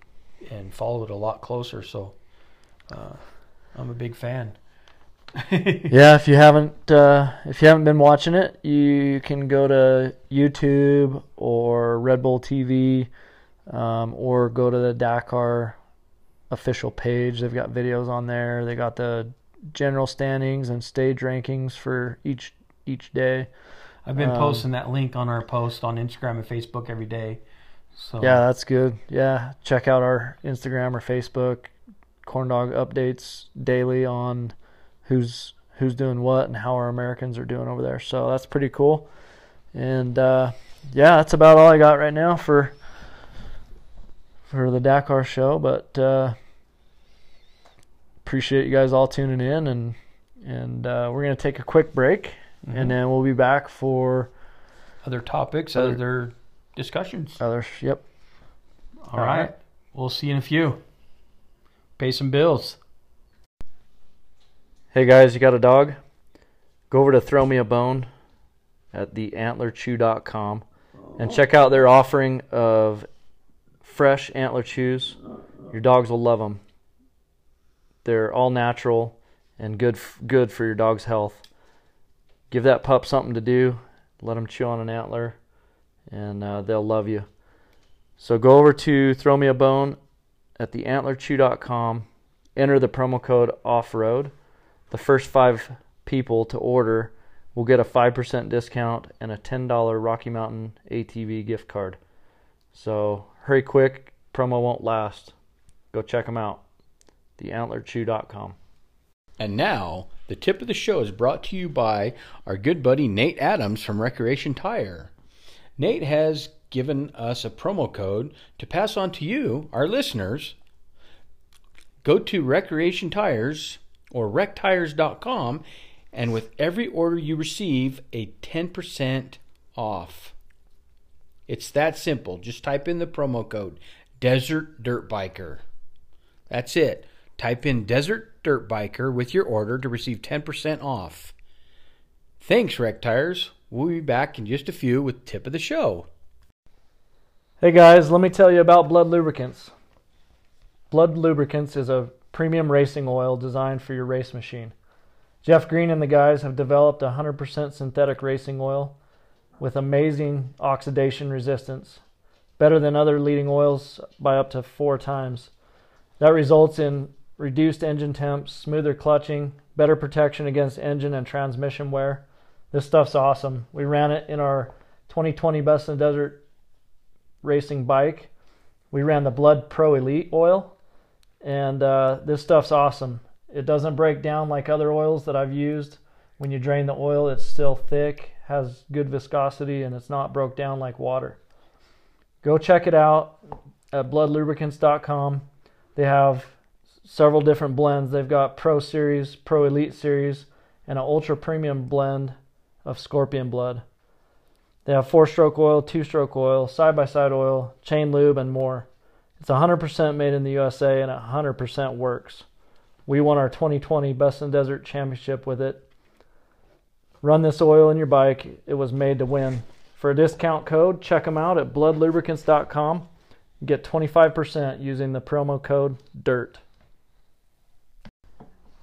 and followed it a lot closer, so uh, I'm a big fan. (laughs) yeah, if you haven't uh, if you haven't been watching it, you can go to YouTube or Red Bull TV, um, or go to the Dakar official page. They've got videos on there. They got the general standings and stage rankings for each each day. I've been Um, posting that link on our post on Instagram and Facebook every day. So Yeah, that's good. Yeah, check out our Instagram or Facebook. Korn Dawg updates daily on who's who's doing what and how our Americans are doing over there. So that's pretty cool. And uh, yeah, that's about all I got right now for for the Dakar show. But uh, appreciate you guys all tuning in, and and uh, we're gonna take a quick break, Mhm. and then we'll be back for other topics, Other- other discussions. other. Yep. All all right. right. We'll see you in a few. Pay some bills. Hey guys, you got a dog? Go over to Throw Me a Bone at theantlerchew.com and check out their offering of fresh antler chews. Your dogs will love them. They're all natural and good good for your dog's health. Give that pup something to do. Let them chew on an antler, and uh, they'll love you. So go over to Throw Me a Bone at theantlerchew.com. Enter the promo code OFFROAD the first five people to order will get a 5% discount and a $10 Rocky Mountain ATV gift card. So hurry quick, promo won't last. Go check them out. TheAntlerChew.com. And now, the tip of the show is brought to you by our good buddy Nate Adams from Recreation Tire. Nate has given us a promo code to pass on to you, our listeners. Go to Recreation Tires or rectires.com and with every order you receive, a 10% off. It's that simple. Just type in the promo code Desert Dirt Biker. That's it. Type in Desert Dirt Biker with your order to receive 10% off. Thanks, Rec Tires. We'll be back in just a few with tip of the show. Hey guys, let me tell you about Blud Lubricants. Blud Lubricants is a premium racing oil designed for your race machine. Jeff Green and the guys have developed a 100% synthetic racing oil with amazing oxidation resistance, better than other leading oils by up to four times. That results in reduced engine temps, smoother clutching, better protection against engine and transmission wear. This stuff's awesome. We ran it in our 2020 Best in the Desert racing bike. We ran the Blud Pro Elite oil, and uh, this stuff's awesome. It doesn't break down like other oils that I've used. When you drain the oil, it's still thick, has good viscosity, and it's not broke down like water. Go check it out at bludlubricants.com. They have several different blends. They've got Pro Series, Pro Elite Series, and an ultra premium blend of Scorpion Blood. They have four stroke oil, two stroke oil, side by side oil, chain lube, and more. It's 100% made in the USA and 100% works. We won our 2020 Best in Desert Championship with it. Run this oil in your bike. It was made to win. For a discount code, check them out at bludlubricants.com. Get 25% using the promo code DIRT.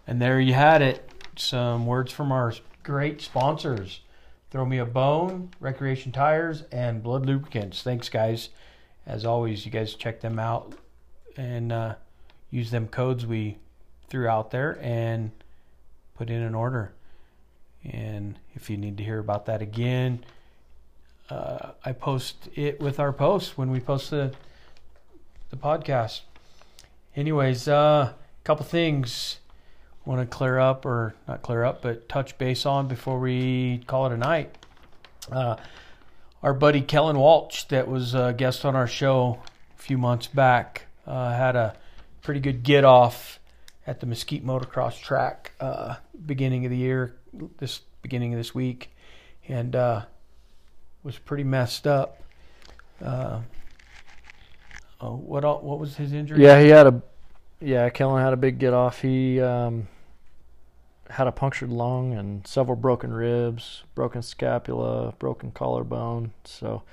And there you had it. Some words from our great sponsors. Throw Me a Bone, Recreation Tires, and Blud Lubricants. Thanks, guys. As always, you guys check them out and uh, use them codes we threw out there and put in an order. And if you need to hear about that again, uh, I post it with our post when we post the the podcast. Anyways, a uh, couple things want to clear up or not clear up, but touch base on before we call it a night. Uh, our buddy Kellon Walch, that was a guest on our show a few months back, uh, had a pretty good get off at the Mesquite Motocross track uh, beginning of the year, this beginning of this week, and uh, was pretty messed up. Uh, oh, what what was his injury? Yeah, he had a yeah, Kellon had a big get off. He um, had a punctured lung and several broken ribs, broken scapula, broken collarbone. So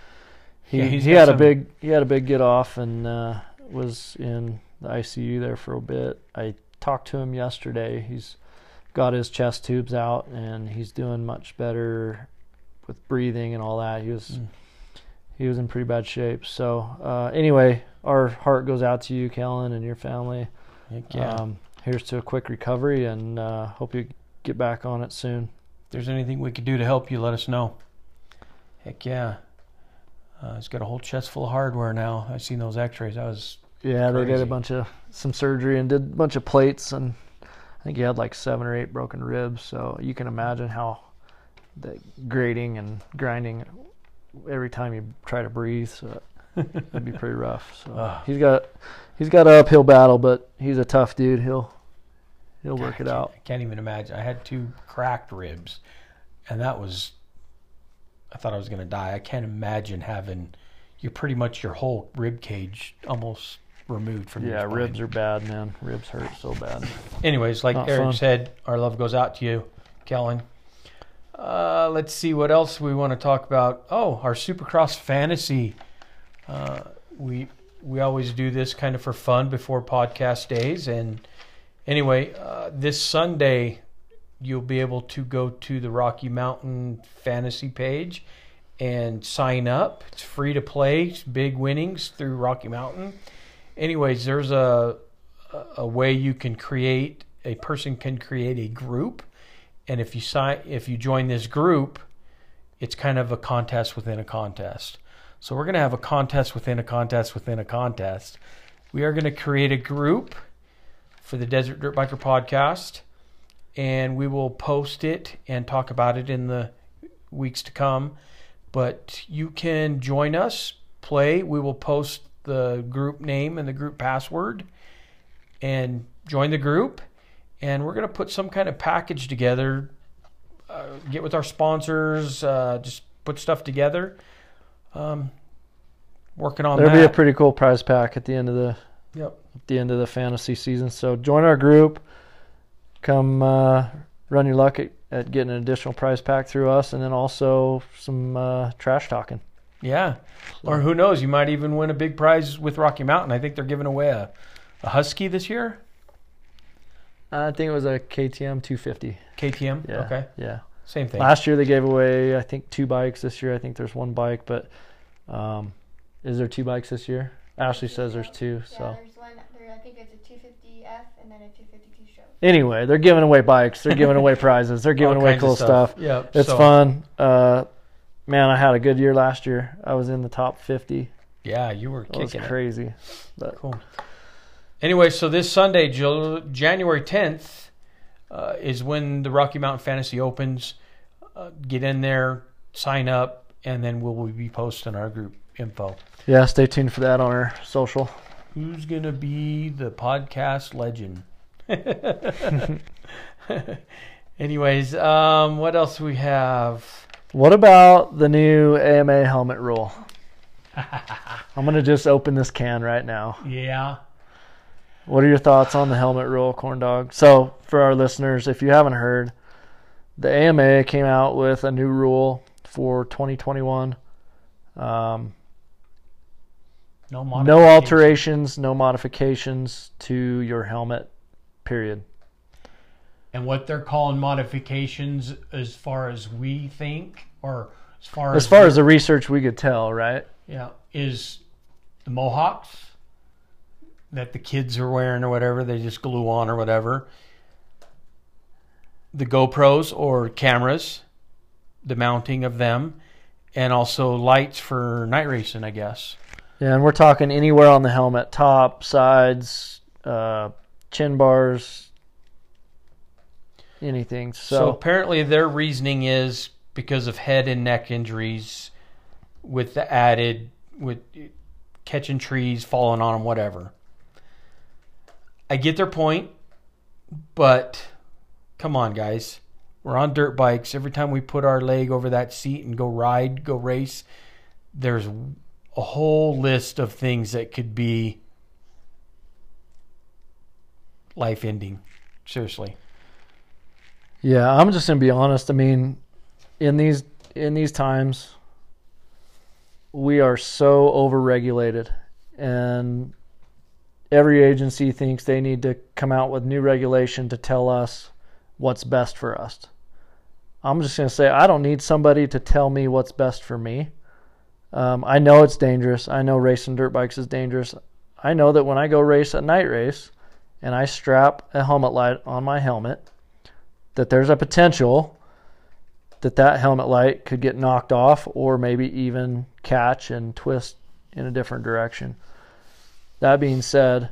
he Yeah, he had a big he had a big get off and uh, was in the ICU there for a bit. I talked to him yesterday. He's got his chest tubes out and he's doing much better with breathing and all that. He was Mm. he was in pretty bad shape. So uh, anyway, our heart goes out to you, Kellon, and your family. Heck yeah. Um, here's to a quick recovery, and uh, hope you get back on it soon. If there's anything we could do to help you, let us know. Heck yeah. Uh, he's got a whole chest full of hardware now. I've seen those x-rays. I was Yeah, they did a bunch of some surgery and did a bunch of plates, and I think he had like seven or eight broken ribs. So you can imagine how the grating and grinding every time you try to breathe. So (laughs) it'd be pretty rough. So Ugh. he's got he's got an uphill battle, but he's a tough dude. He'll he'll work it out. I can't even imagine. I had two cracked ribs, and that was. I thought I was going to die. I can't imagine having. You're pretty much your whole rib cage almost removed from your Yeah, ribs are bad, man. Ribs hurt so bad. Anyways, like Not Eric fun. said, our love goes out to you, Kellon. Uh, let's see what else we want to talk about. Oh, our Supercross fantasy. Uh, we we always do this kind of for fun before podcast days, and anyway, uh, this Sunday you'll be able to go to the Rocky Mountain fantasy page and sign up. It's free to play. Big winnings through Rocky Mountain. Anyways, there's a a way you can create a person can create a group and if you sign if you join this group it's kind of a contest within a contest so we're going to have a contest within a contest within a contest. We are going to create a group for the desert dirt biker podcast and we will post it and talk about it in the weeks to come. But you can join us play. We will post the group name and the group password and join the group. And we're going to put some kind of package together uh, get with our sponsors, uh, just put stuff together. Um, working on There'll that. be a pretty cool prize pack at the end of the Yep. at the end of the fantasy season. So join our group. Come uh, run your luck at, at getting an additional prize pack through us, and then also some uh, trash talking. Yeah. Or who knows? You might even win a big prize with Rocky Mountain. I think they're giving away a, a Husky this year. I think it was a KTM 250. KTM. Yeah. Okay. Yeah. Same thing. Last year they gave away I think two bikes. This year I think there's one bike, but um, is there two bikes this year? Ashley says there's two. Yeah, So there's one. There, I think it's a 250F and then a 252 show. anyway, they're giving away bikes. They're giving away (laughs) prizes. They're giving All away cool stuff. Yep. It's so- fun. Uh, man, I had a good year last year. I was in the top 50. Yeah, you were It was kicking it. crazy. But Cool. Anyway, so this Sunday, January 10th, uh, is when the Rocky Mountain Fantasy opens. Uh, get in there, sign up, and then we'll be posting our group info. yeah, stay tuned for that on our social. Who's going to be the podcast legend? (laughs) Anyways, um, what else we have? What about the new AMA helmet rule? (laughs) I'm gonna just open this can right now. Yeah. What are your thoughts on the helmet rule, Korn Dawg? So, for our listeners, if you haven't heard, the AMA came out with a new rule for 2021. Um, No, no alterations, no modifications to your helmet. Period. And what they're calling modifications, as far as we think, or as far As far as the research we could tell, right? Yeah, is the Mohawks that the kids are wearing or whatever, they just glue on or whatever. The GoPros or cameras, the mounting of them, and also lights for night racing, I guess. Yeah, and we're talking anywhere on the helmet, top, sides, uh, chin bars, anything. So, So, apparently their reasoning is because of head and neck injuries with the added with catching trees, falling on them, whatever. I get their point, but come on, guys. We're on dirt bikes. Every time we put our leg over that seat and go ride, go race, there's a whole list of things that could be life ending. Seriously. yeah, I'm just gonna be honest. I mean, in these in these times, we are so overregulated, and every agency thinks they need to come out with new regulation to tell us what's best for us. I'm just going to say I don't need somebody to tell me what's best for me. Um, I know it's dangerous. I know racing dirt bikes is dangerous. I know that when I go race a night race and I strap a helmet light on my helmet, that there's a potential that that helmet light could get knocked off or maybe even catch and twist in a different direction. That being said,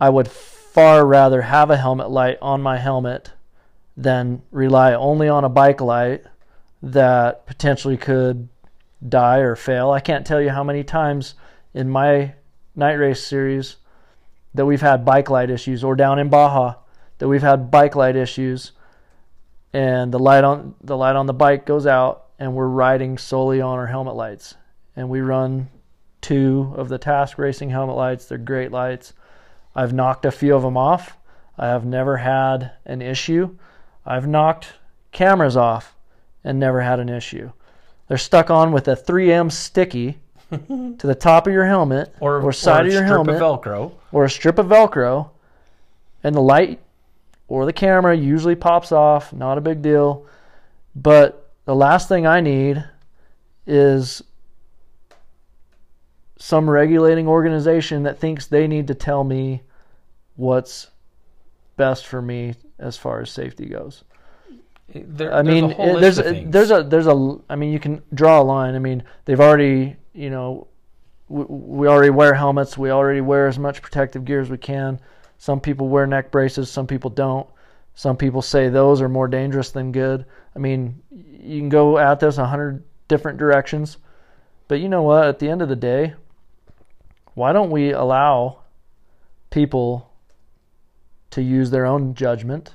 I would far rather have a helmet light on my helmet than rely only on a bike light that potentially could die or fail. I can't tell you how many times in my night race series that we've had bike light issues or down in Baja that we've had bike light issues and the light on the light on the bike goes out and we're riding solely on our helmet lights. And we run two of the task racing helmet lights. They're great lights i've knocked a few of them off i have never had an issue i've knocked cameras off and never had an issue they're stuck on with a 3m sticky (laughs) to the top of your helmet or, or side or of your strip helmet of Velcro. or a strip of Velcro, and the light or the camera usually pops off. Not a big deal. But the last thing I need is some regulating organization that thinks they need to tell me what's best for me as far as safety goes. There, I there's mean, there's a, things. there's a there's a I mean, you can draw a line. I mean, they've already you know we, we already wear helmets. We already wear as much protective gear as we can. Some people wear neck braces. Some people don't. Some people say those are more dangerous than good. I mean, you can go at this a hundred different directions, but you know what? At the end of the day, why don't we allow people to use their own judgment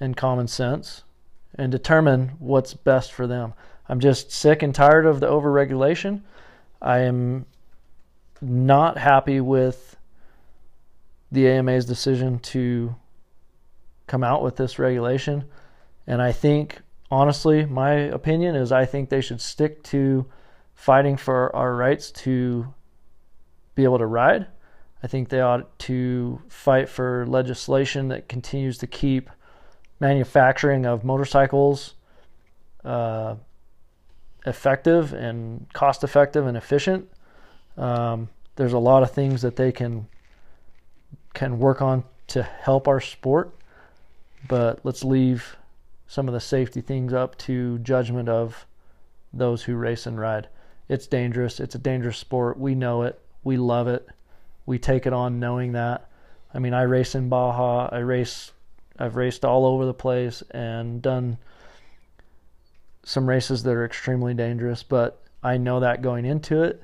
and common sense and determine what's best for them. I'm just sick and tired of the overregulation. I am not happy with the AMA's decision to come out with this regulation. And I think, honestly, my opinion is I think they should stick to fighting for our rights to be able to ride. I think they ought to fight for legislation that continues to keep manufacturing of motorcycles uh, effective and cost effective and efficient. Um, there's a lot of things that they can can work on to help our sport, but let's leave some of the safety things up to judgment of those who race and ride. It's dangerous. It's a dangerous sport. We know it. We love it. We take it on knowing that. I mean, I race in Baja. I race. I've raced all over the place and done some races that are extremely dangerous, but I know that going into it,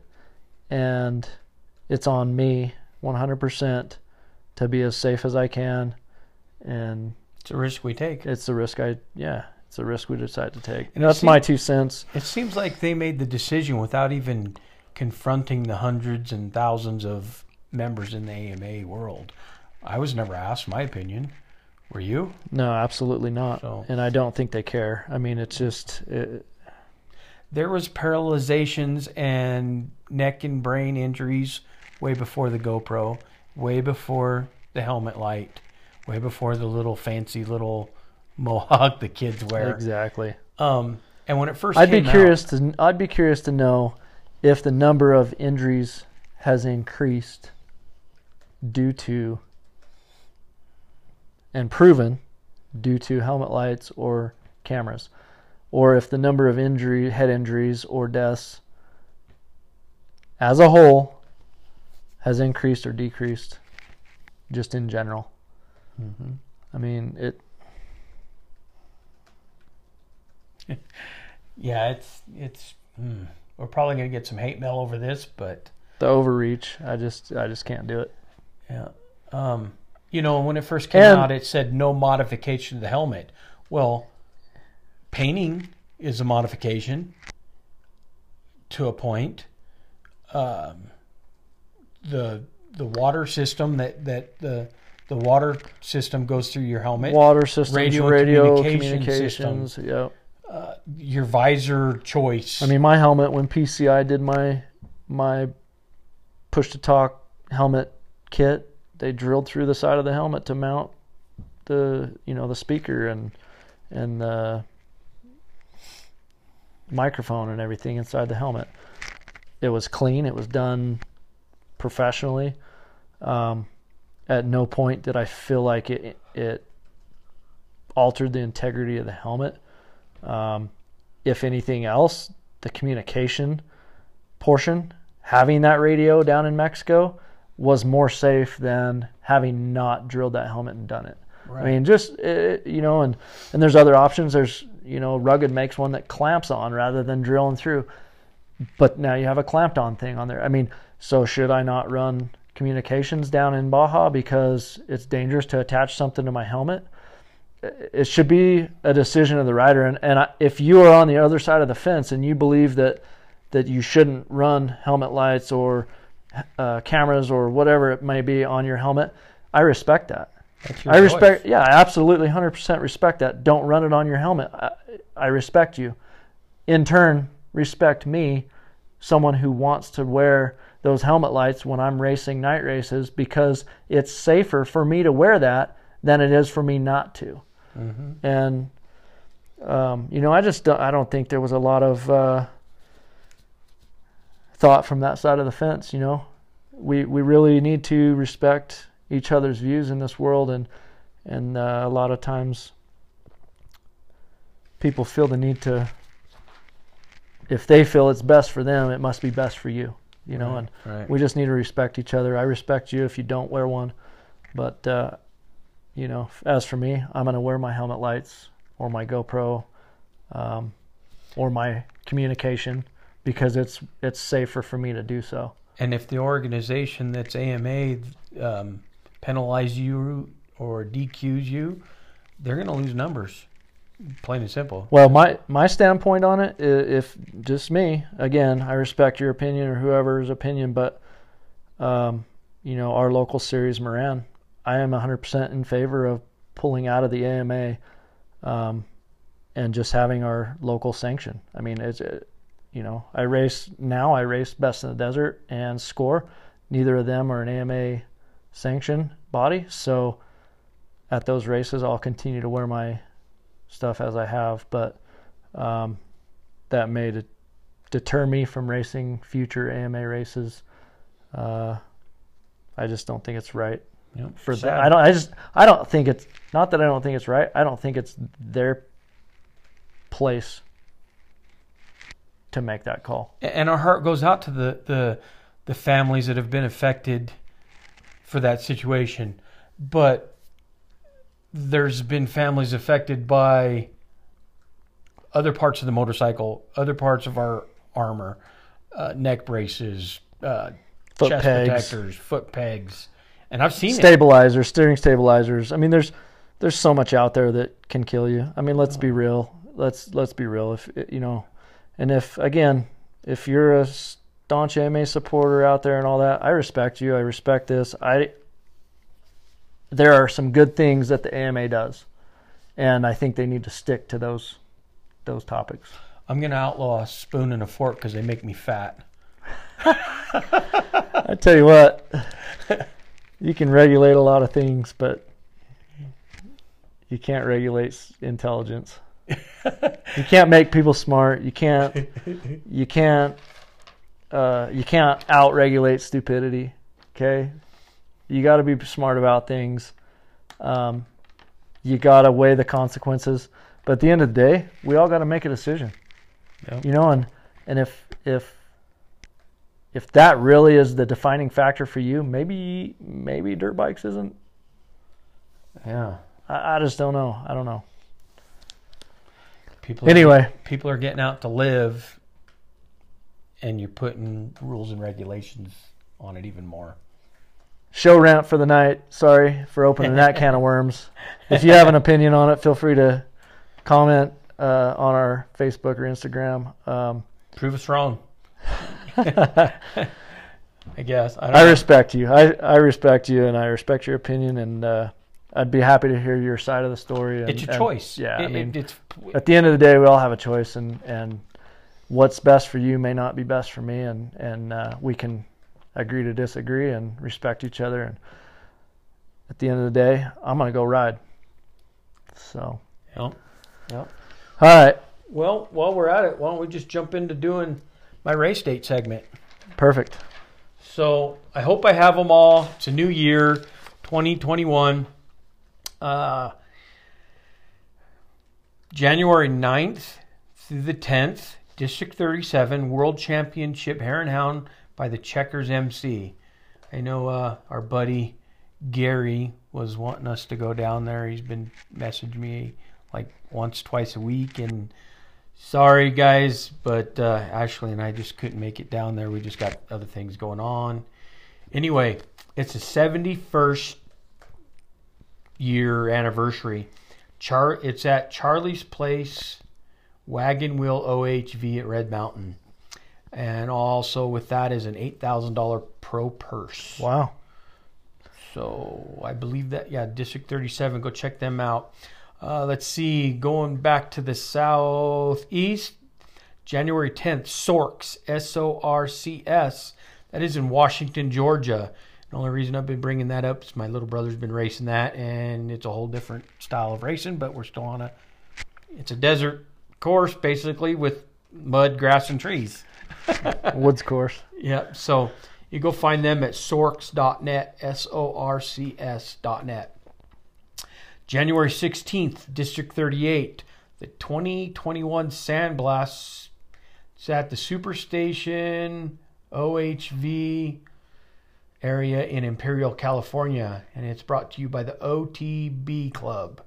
and it's on me 100% to be as safe as I can, and It's a risk we take. it's the risk I yeah, it's a risk we decide to take. And that's see- my two cents. It seems like they made the decision without even confronting the hundreds and thousands of members in the AMA world. I was never asked my opinion. Were you? No, absolutely not. So- And I don't think they care. I mean, it's just it, There was paralyzations and neck and brain injuries way before the GoPro, way before the helmet light, way before the little fancy little mohawk the kids wear. exactly. Um, and when it 1st I'd be curious out, to I'd be curious to know if the number of injuries has increased due to and proven due to helmet lights or cameras or if the number of injury head injuries or deaths as a whole has increased or decreased just in general. Mhm. I mean, it (laughs) yeah, it's it's. Hmm, we're probably gonna get some hate mail over this, but the overreach, I just I just can't do it. Yeah. Um, you know, when it first came And- out, it said no modification to the helmet. Well, painting is a modification to a point. Um, the the water system that that the the water system goes through your helmet. Water system, radio radio, communication communications. Yeah. uh, your visor choice. I mean, my helmet when PCI did my my push to talk helmet kit, they drilled through the side of the helmet to mount the you know the speaker and and the microphone and everything inside the helmet. It was clean. It was done professionally. Um, at no point did I feel like it it altered the integrity of the helmet. Um, if anything else, the communication portion, having that radio down in Mexico, was more safe than having not drilled that helmet and done it. Right. I mean, just uh, you know, and and there's other options. There's you know, Rugged makes one that clamps on rather than drilling through. But now you have a clamped on thing on there. I mean, so should I not run communications down in Baja because it's dangerous to attach something to my helmet? It should be a decision of the rider. And, and I, if you are on the other side of the fence and you believe that that you shouldn't run helmet lights or uh, cameras or whatever it may be on your helmet, I respect that. I choice. respect, yeah, I absolutely 100% respect that. Don't run it on your helmet. I, I respect you. In turn, respect me, someone who wants to wear those helmet lights when I'm racing night races because it's safer for me to wear that than it is for me not to. Mm-hmm. And um, you know, I just don't, I don't think there was a lot of uh, thought from that side of the fence. You know, we we really need to respect each other's views in this world, and and uh, a lot of times people feel the need to. If they feel it's best for them, it must be best for you. You know, and right. we just need to respect each other. I respect you if you don't wear one, but uh, you know, as for me, I'm gonna wear my helmet lights or my GoPro, um, or my communication because it's it's safer for me to do so. And if the organization that's AMA um, penalize you or DQs you, they're going to lose numbers. Plain and simple. Well, my my standpoint on it, if just me, again, I respect your opinion or whoever's opinion, but um, you know, our local series, Moran, I am 100% in favor of pulling out of the AMA um, and just having our local sanction. I mean, it's uh, you know, I race now. I race Best in the Desert and Score. Neither of them are an AMA sanction body, so at those races, I'll continue to wear my stuff as I have, but um, that may de- deter me from racing future AMA races. Uh, I just don't think it's right Yep. for Sad. that. I don't. I just. I don't think it's not that I don't think it's right. I don't think it's their place to make that call. and our heart goes out to the the the families that have been affected for that situation but there's been families affected by other parts of the motorcycle other parts of our armor uh, neck braces uh, Foot chest pegs. protectors foot pegs and i've seen it stabilizers, steering stabilizers. I mean, there's there's so much out there that can kill you. I mean, let's be real. Let's let's be real. If you know, and if again, if you're a staunch AMA supporter out there and all that, I respect you. I respect this. I there are some good things that the AMA does, and I think they need to stick to those those topics. i'm going to outlaw a spoon and a fork because they make me fat (laughs) I tell you what, you can regulate a lot of things, but you can't regulate intelligence. You can't make people smart. You can't. (laughs) You can't. Uh, you can't out-regulate stupidity. Okay, you got to be smart about things. Um, you got to weigh the consequences. But at the end of the day, we all got to make a decision. Yep. You know, and and if if if that really is the defining factor for you, maybe maybe dirt bikes isn't. yeah I, I just don't know. I don't know. People are Anyway, people are getting out to live and you're putting rules and regulations on it even more show rant for the night. Sorry for opening that can of (laughs) worms. If you have an opinion on it, feel free to comment uh, on our Facebook or Instagram. Um, prove us wrong (laughs) (laughs) i guess i don't I respect you. I, I respect you, and I respect your opinion, and uh, I'd be happy to hear your side of the story. And, it's your and- choice yeah, It- I mean, it- it's at the end of the day, we all have a choice, and and what's best for you may not be best for me, and and uh, we can agree to disagree and respect each other. And at the end of the day, I'm gonna go ride. So, Yep. all right, well while we're at it why don't we just jump into doing my race date segment perfect. So I hope I have them all. It's a new year, 2021. Uh, January 9th through the 10th, District 37 World Championship Hare and Hound by the Checkers MC. I know uh, our buddy Gary was wanting us to go down there. He's been messaging me like once, twice a week, and sorry guys, but uh, Ashley and I just couldn't make it down there. We just got other things going on. Anyway, it's the 71st year anniversary. Char, it's at Charlie's Place, Wagon Wheel OHV at Red Mountain, and also with that is an eight thousand dollar pro purse. Wow. So I believe that, yeah, District 37. Go check them out. Uh, let's see, going back to the southeast, January 10th, SORCS, S O R C S. That is in Washington, Georgia. The only reason I've been bringing that up is my little brother's been racing that, and it's a whole different style of racing, but we're still on a. It's a desert course, basically, with mud, grass, and trees. (laughs) Woods course. Yep. So you go find them at sorcs.net, S O R C S.net. January 16th, District 38, the 2021 Sandblast. It's at the Superstition OHV area in Imperial, California, and it's brought to you by the OTB Club.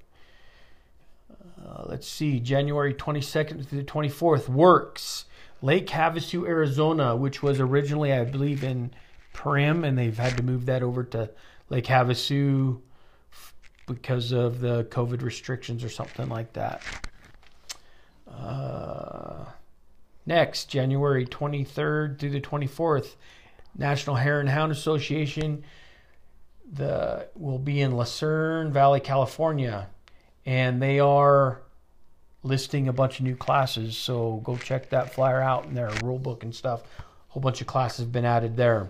Uh, let's see, January 22nd through the 24th, WORCS. Lake Havasu, Arizona, which was originally, I believe, in Primm, and they've had to move that over to Lake Havasu because of the COVID restrictions or something like that. Uh, next, January 23rd through the 24th, National Hare and Hound Association the will be in Lucerne Valley, California, and they are listing a bunch of new classes. So go check that flyer out in their rule book and stuff. A whole bunch of classes have been added there.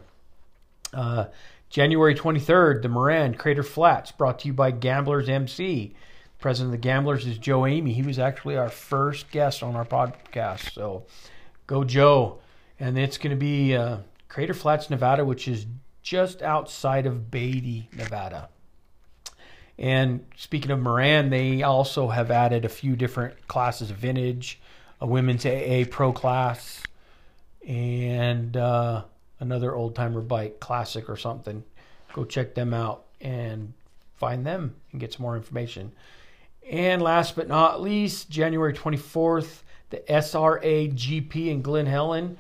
Uh, January 23rd, the Moran Crater Flats, brought to you by Gamblers MC. President of the Gamblers is Joe Amy. He was actually our first guest on our podcast. So go, Joe. And it's going to be uh, Crater Flats, Nevada, which is just outside of Beatty, Nevada. And speaking of Moran, they also have added a few different classes of vintage, a women's AA pro class, and uh, another old timer bike classic or something. Go check them out and find them and get some more information. And last but not least, January 24th, the SRA GP in Glen Helen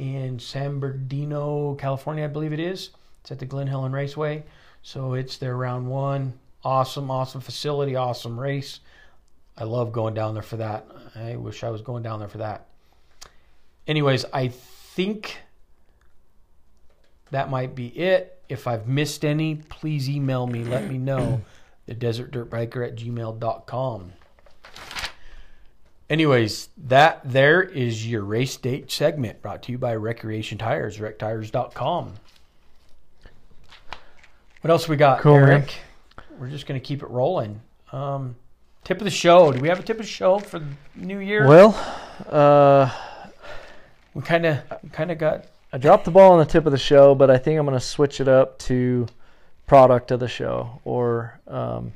in San Bernardino, California, I believe it is. It's at the Glen Helen Raceway. So it's their round one. Awesome, awesome facility, awesome race. I love going down there for that. I wish I was going down there for that. Anyways, I think that might be it. If I've missed any, please email me. Let me know. (clears throat) The desertdirtbiker at gmail.com. Anyways, that there is your race date segment brought to you by Recreation Tires, rectires.com. What else we got, Cool, man. Eric? We're just going to keep it rolling. Um, tip of the show. Do we have a tip of the show for the new year? Well, uh, we kind of kind of got I dropped the ball on the tip of the show, but I think I'm going to switch it up to product of the show or um,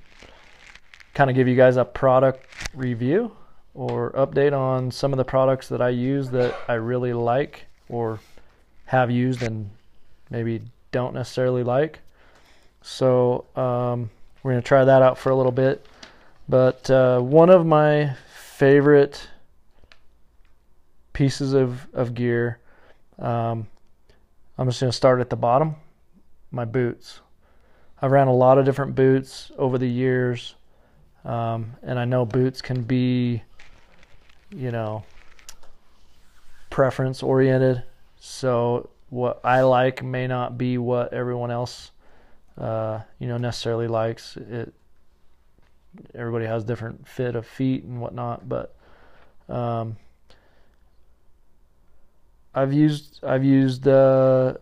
kind of give you guys a product review or update on some of the products that I use that I really like or have used and maybe don't necessarily like. So um, we're going to try that out for a little bit. But uh, one of my favorite pieces of, of gear um, I'm just going to start at the bottom. My boots. I've ran a lot of different boots over the years, um, and I know boots can be, you know, preference oriented. So what I like may not be what everyone else, uh, you know, necessarily likes. It. Everybody has different fit of feet and whatnot, but um, I've used I've used uh,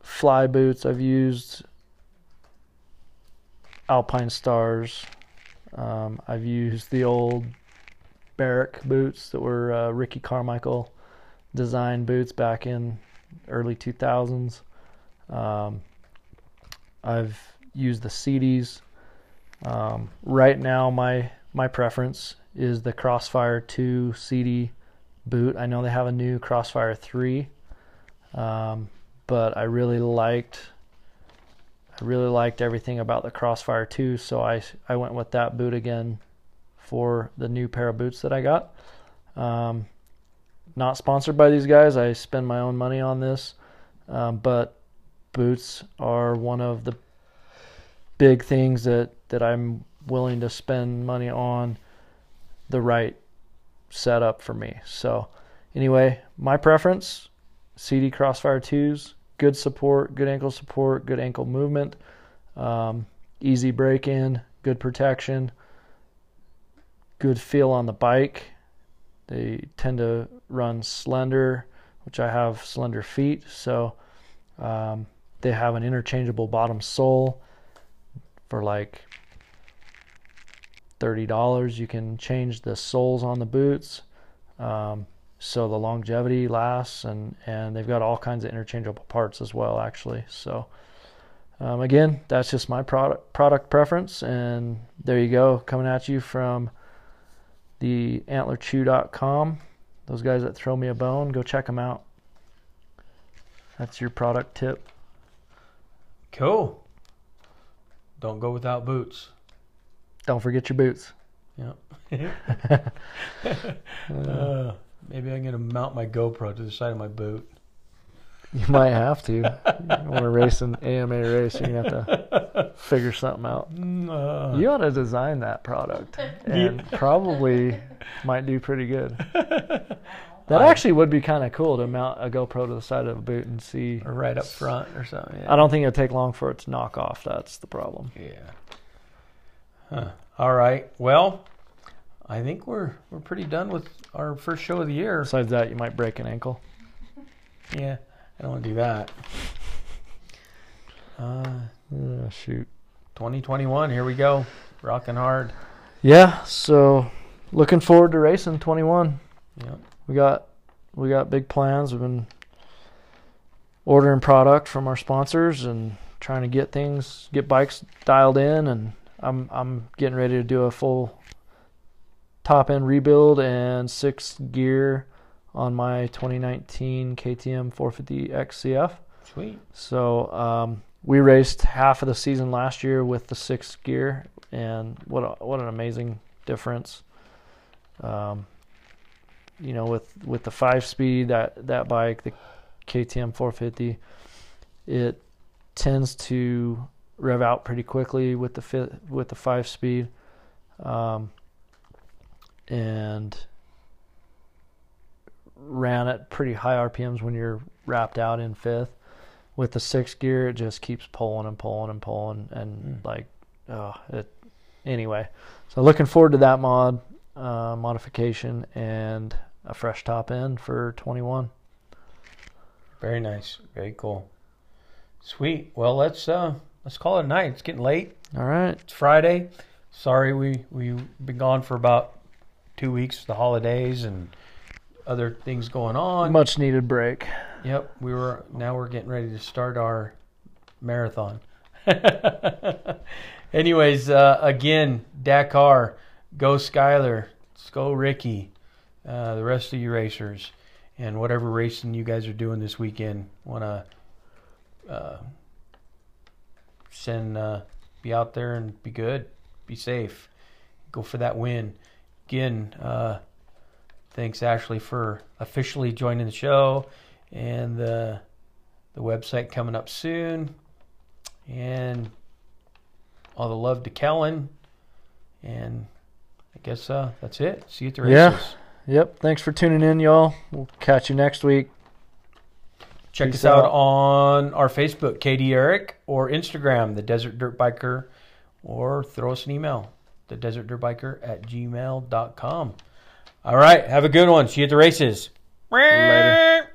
fly boots. I've used Alpinestars. Um, I've used the old Barrick boots that were uh, Ricky Carmichael design boots back in early 2000s. Um, I've used the Sidis. Um, right now, my my preference is the Crossfire 2 Sidi boot. I know they have a new Crossfire 3, um, but I really liked I really liked everything about the Crossfire 2, so I I went with that boot again for the new pair of boots that I got. Um, not sponsored by these guys. I spend my own money on this, um, but boots are one of the big things that that I'm willing to spend money on the right setup for me. So, anyway, my preference Sidi Crossfire 2s, good support, good ankle support, good ankle movement, um, easy break in, good protection, good feel on the bike. They tend to run slender, which I have slender feet, so um, they have an interchangeable bottom sole for like $30. You can change the soles on the boots um, so the longevity lasts, and, and they've got all kinds of interchangeable parts as well, actually. So, um, again, that's just my product, product preference, and there you go, coming at you from the antlerchew.com. Those guys that throw me a bone, go check them out. That's your product tip. cool. Don't go without boots. Don't forget your boots. Yep. (laughs) (laughs) uh, maybe I'm gonna mount my GoPro to the side of my boot. You might have to. You want to race an AMA race, you're gonna have to figure something out. Uh, You ought to design that product, (laughs) and probably might do pretty good. (laughs) That actually would be kind of cool to mount a GoPro to the side of a boot and see. or right up front or something. Yeah. I don't think it'd take long for it to knock off. That's the problem. Yeah. Huh. All right. Well, I think we're we're pretty done with our first show of the year. Besides that, you might break an ankle. Yeah, I don't want to do that. (laughs) Uh, shoot. 2021. Here we go. Rocking hard. Yeah. So, looking forward to racing 21. Yep. We got we got big plans. We've been ordering product from our sponsors and trying to get things, get bikes dialed in, and I'm I'm getting ready to do a full top end rebuild and six gear on my 2019 KTM 450 XCF. Sweet. So um, we raced half of the season last year with the six gear, and what a, what an amazing difference. Um, you know, with with the five speed that that bike, the KTM 450, it tends to rev out pretty quickly with the fi- with the five speed, um, and ran at pretty high RPMs when you're wrapped out in fifth with the six gear, it just keeps pulling and pulling and pulling, and Mm. like, oh, it. Anyway, so looking forward to that mod uh, modification and a fresh top end for 21. Very nice. Very cool. Sweet. Well, let's uh let's call it a night. It's getting late. All right, It's Friday. Sorry we we've been gone for about two weeks, the holidays and other things going on. much needed break. Yep, we were now we're getting ready to start our marathon. (laughs) Anyways, uh, again, Dakar, go Skyler, go Ricky, uh, the rest of you racers, and whatever racing you guys are doing this weekend. Want to uh, send uh, be out there and be good, be safe, go for that win. Again, uh, thanks Ashley for officially joining the show and the the website coming up soon. And all the love to Kellon. And I guess uh, that's it. See you at the races. Yeah. Yep. Thanks for tuning in, y'all. We'll catch you next week. Check Peace us out out. on our Facebook, KD Eric, or Instagram, The Desert Dirt Biker, or throw us an email, The Desert Dirt Biker at gmail.com. All right. Have a good one. See you at the races. Later.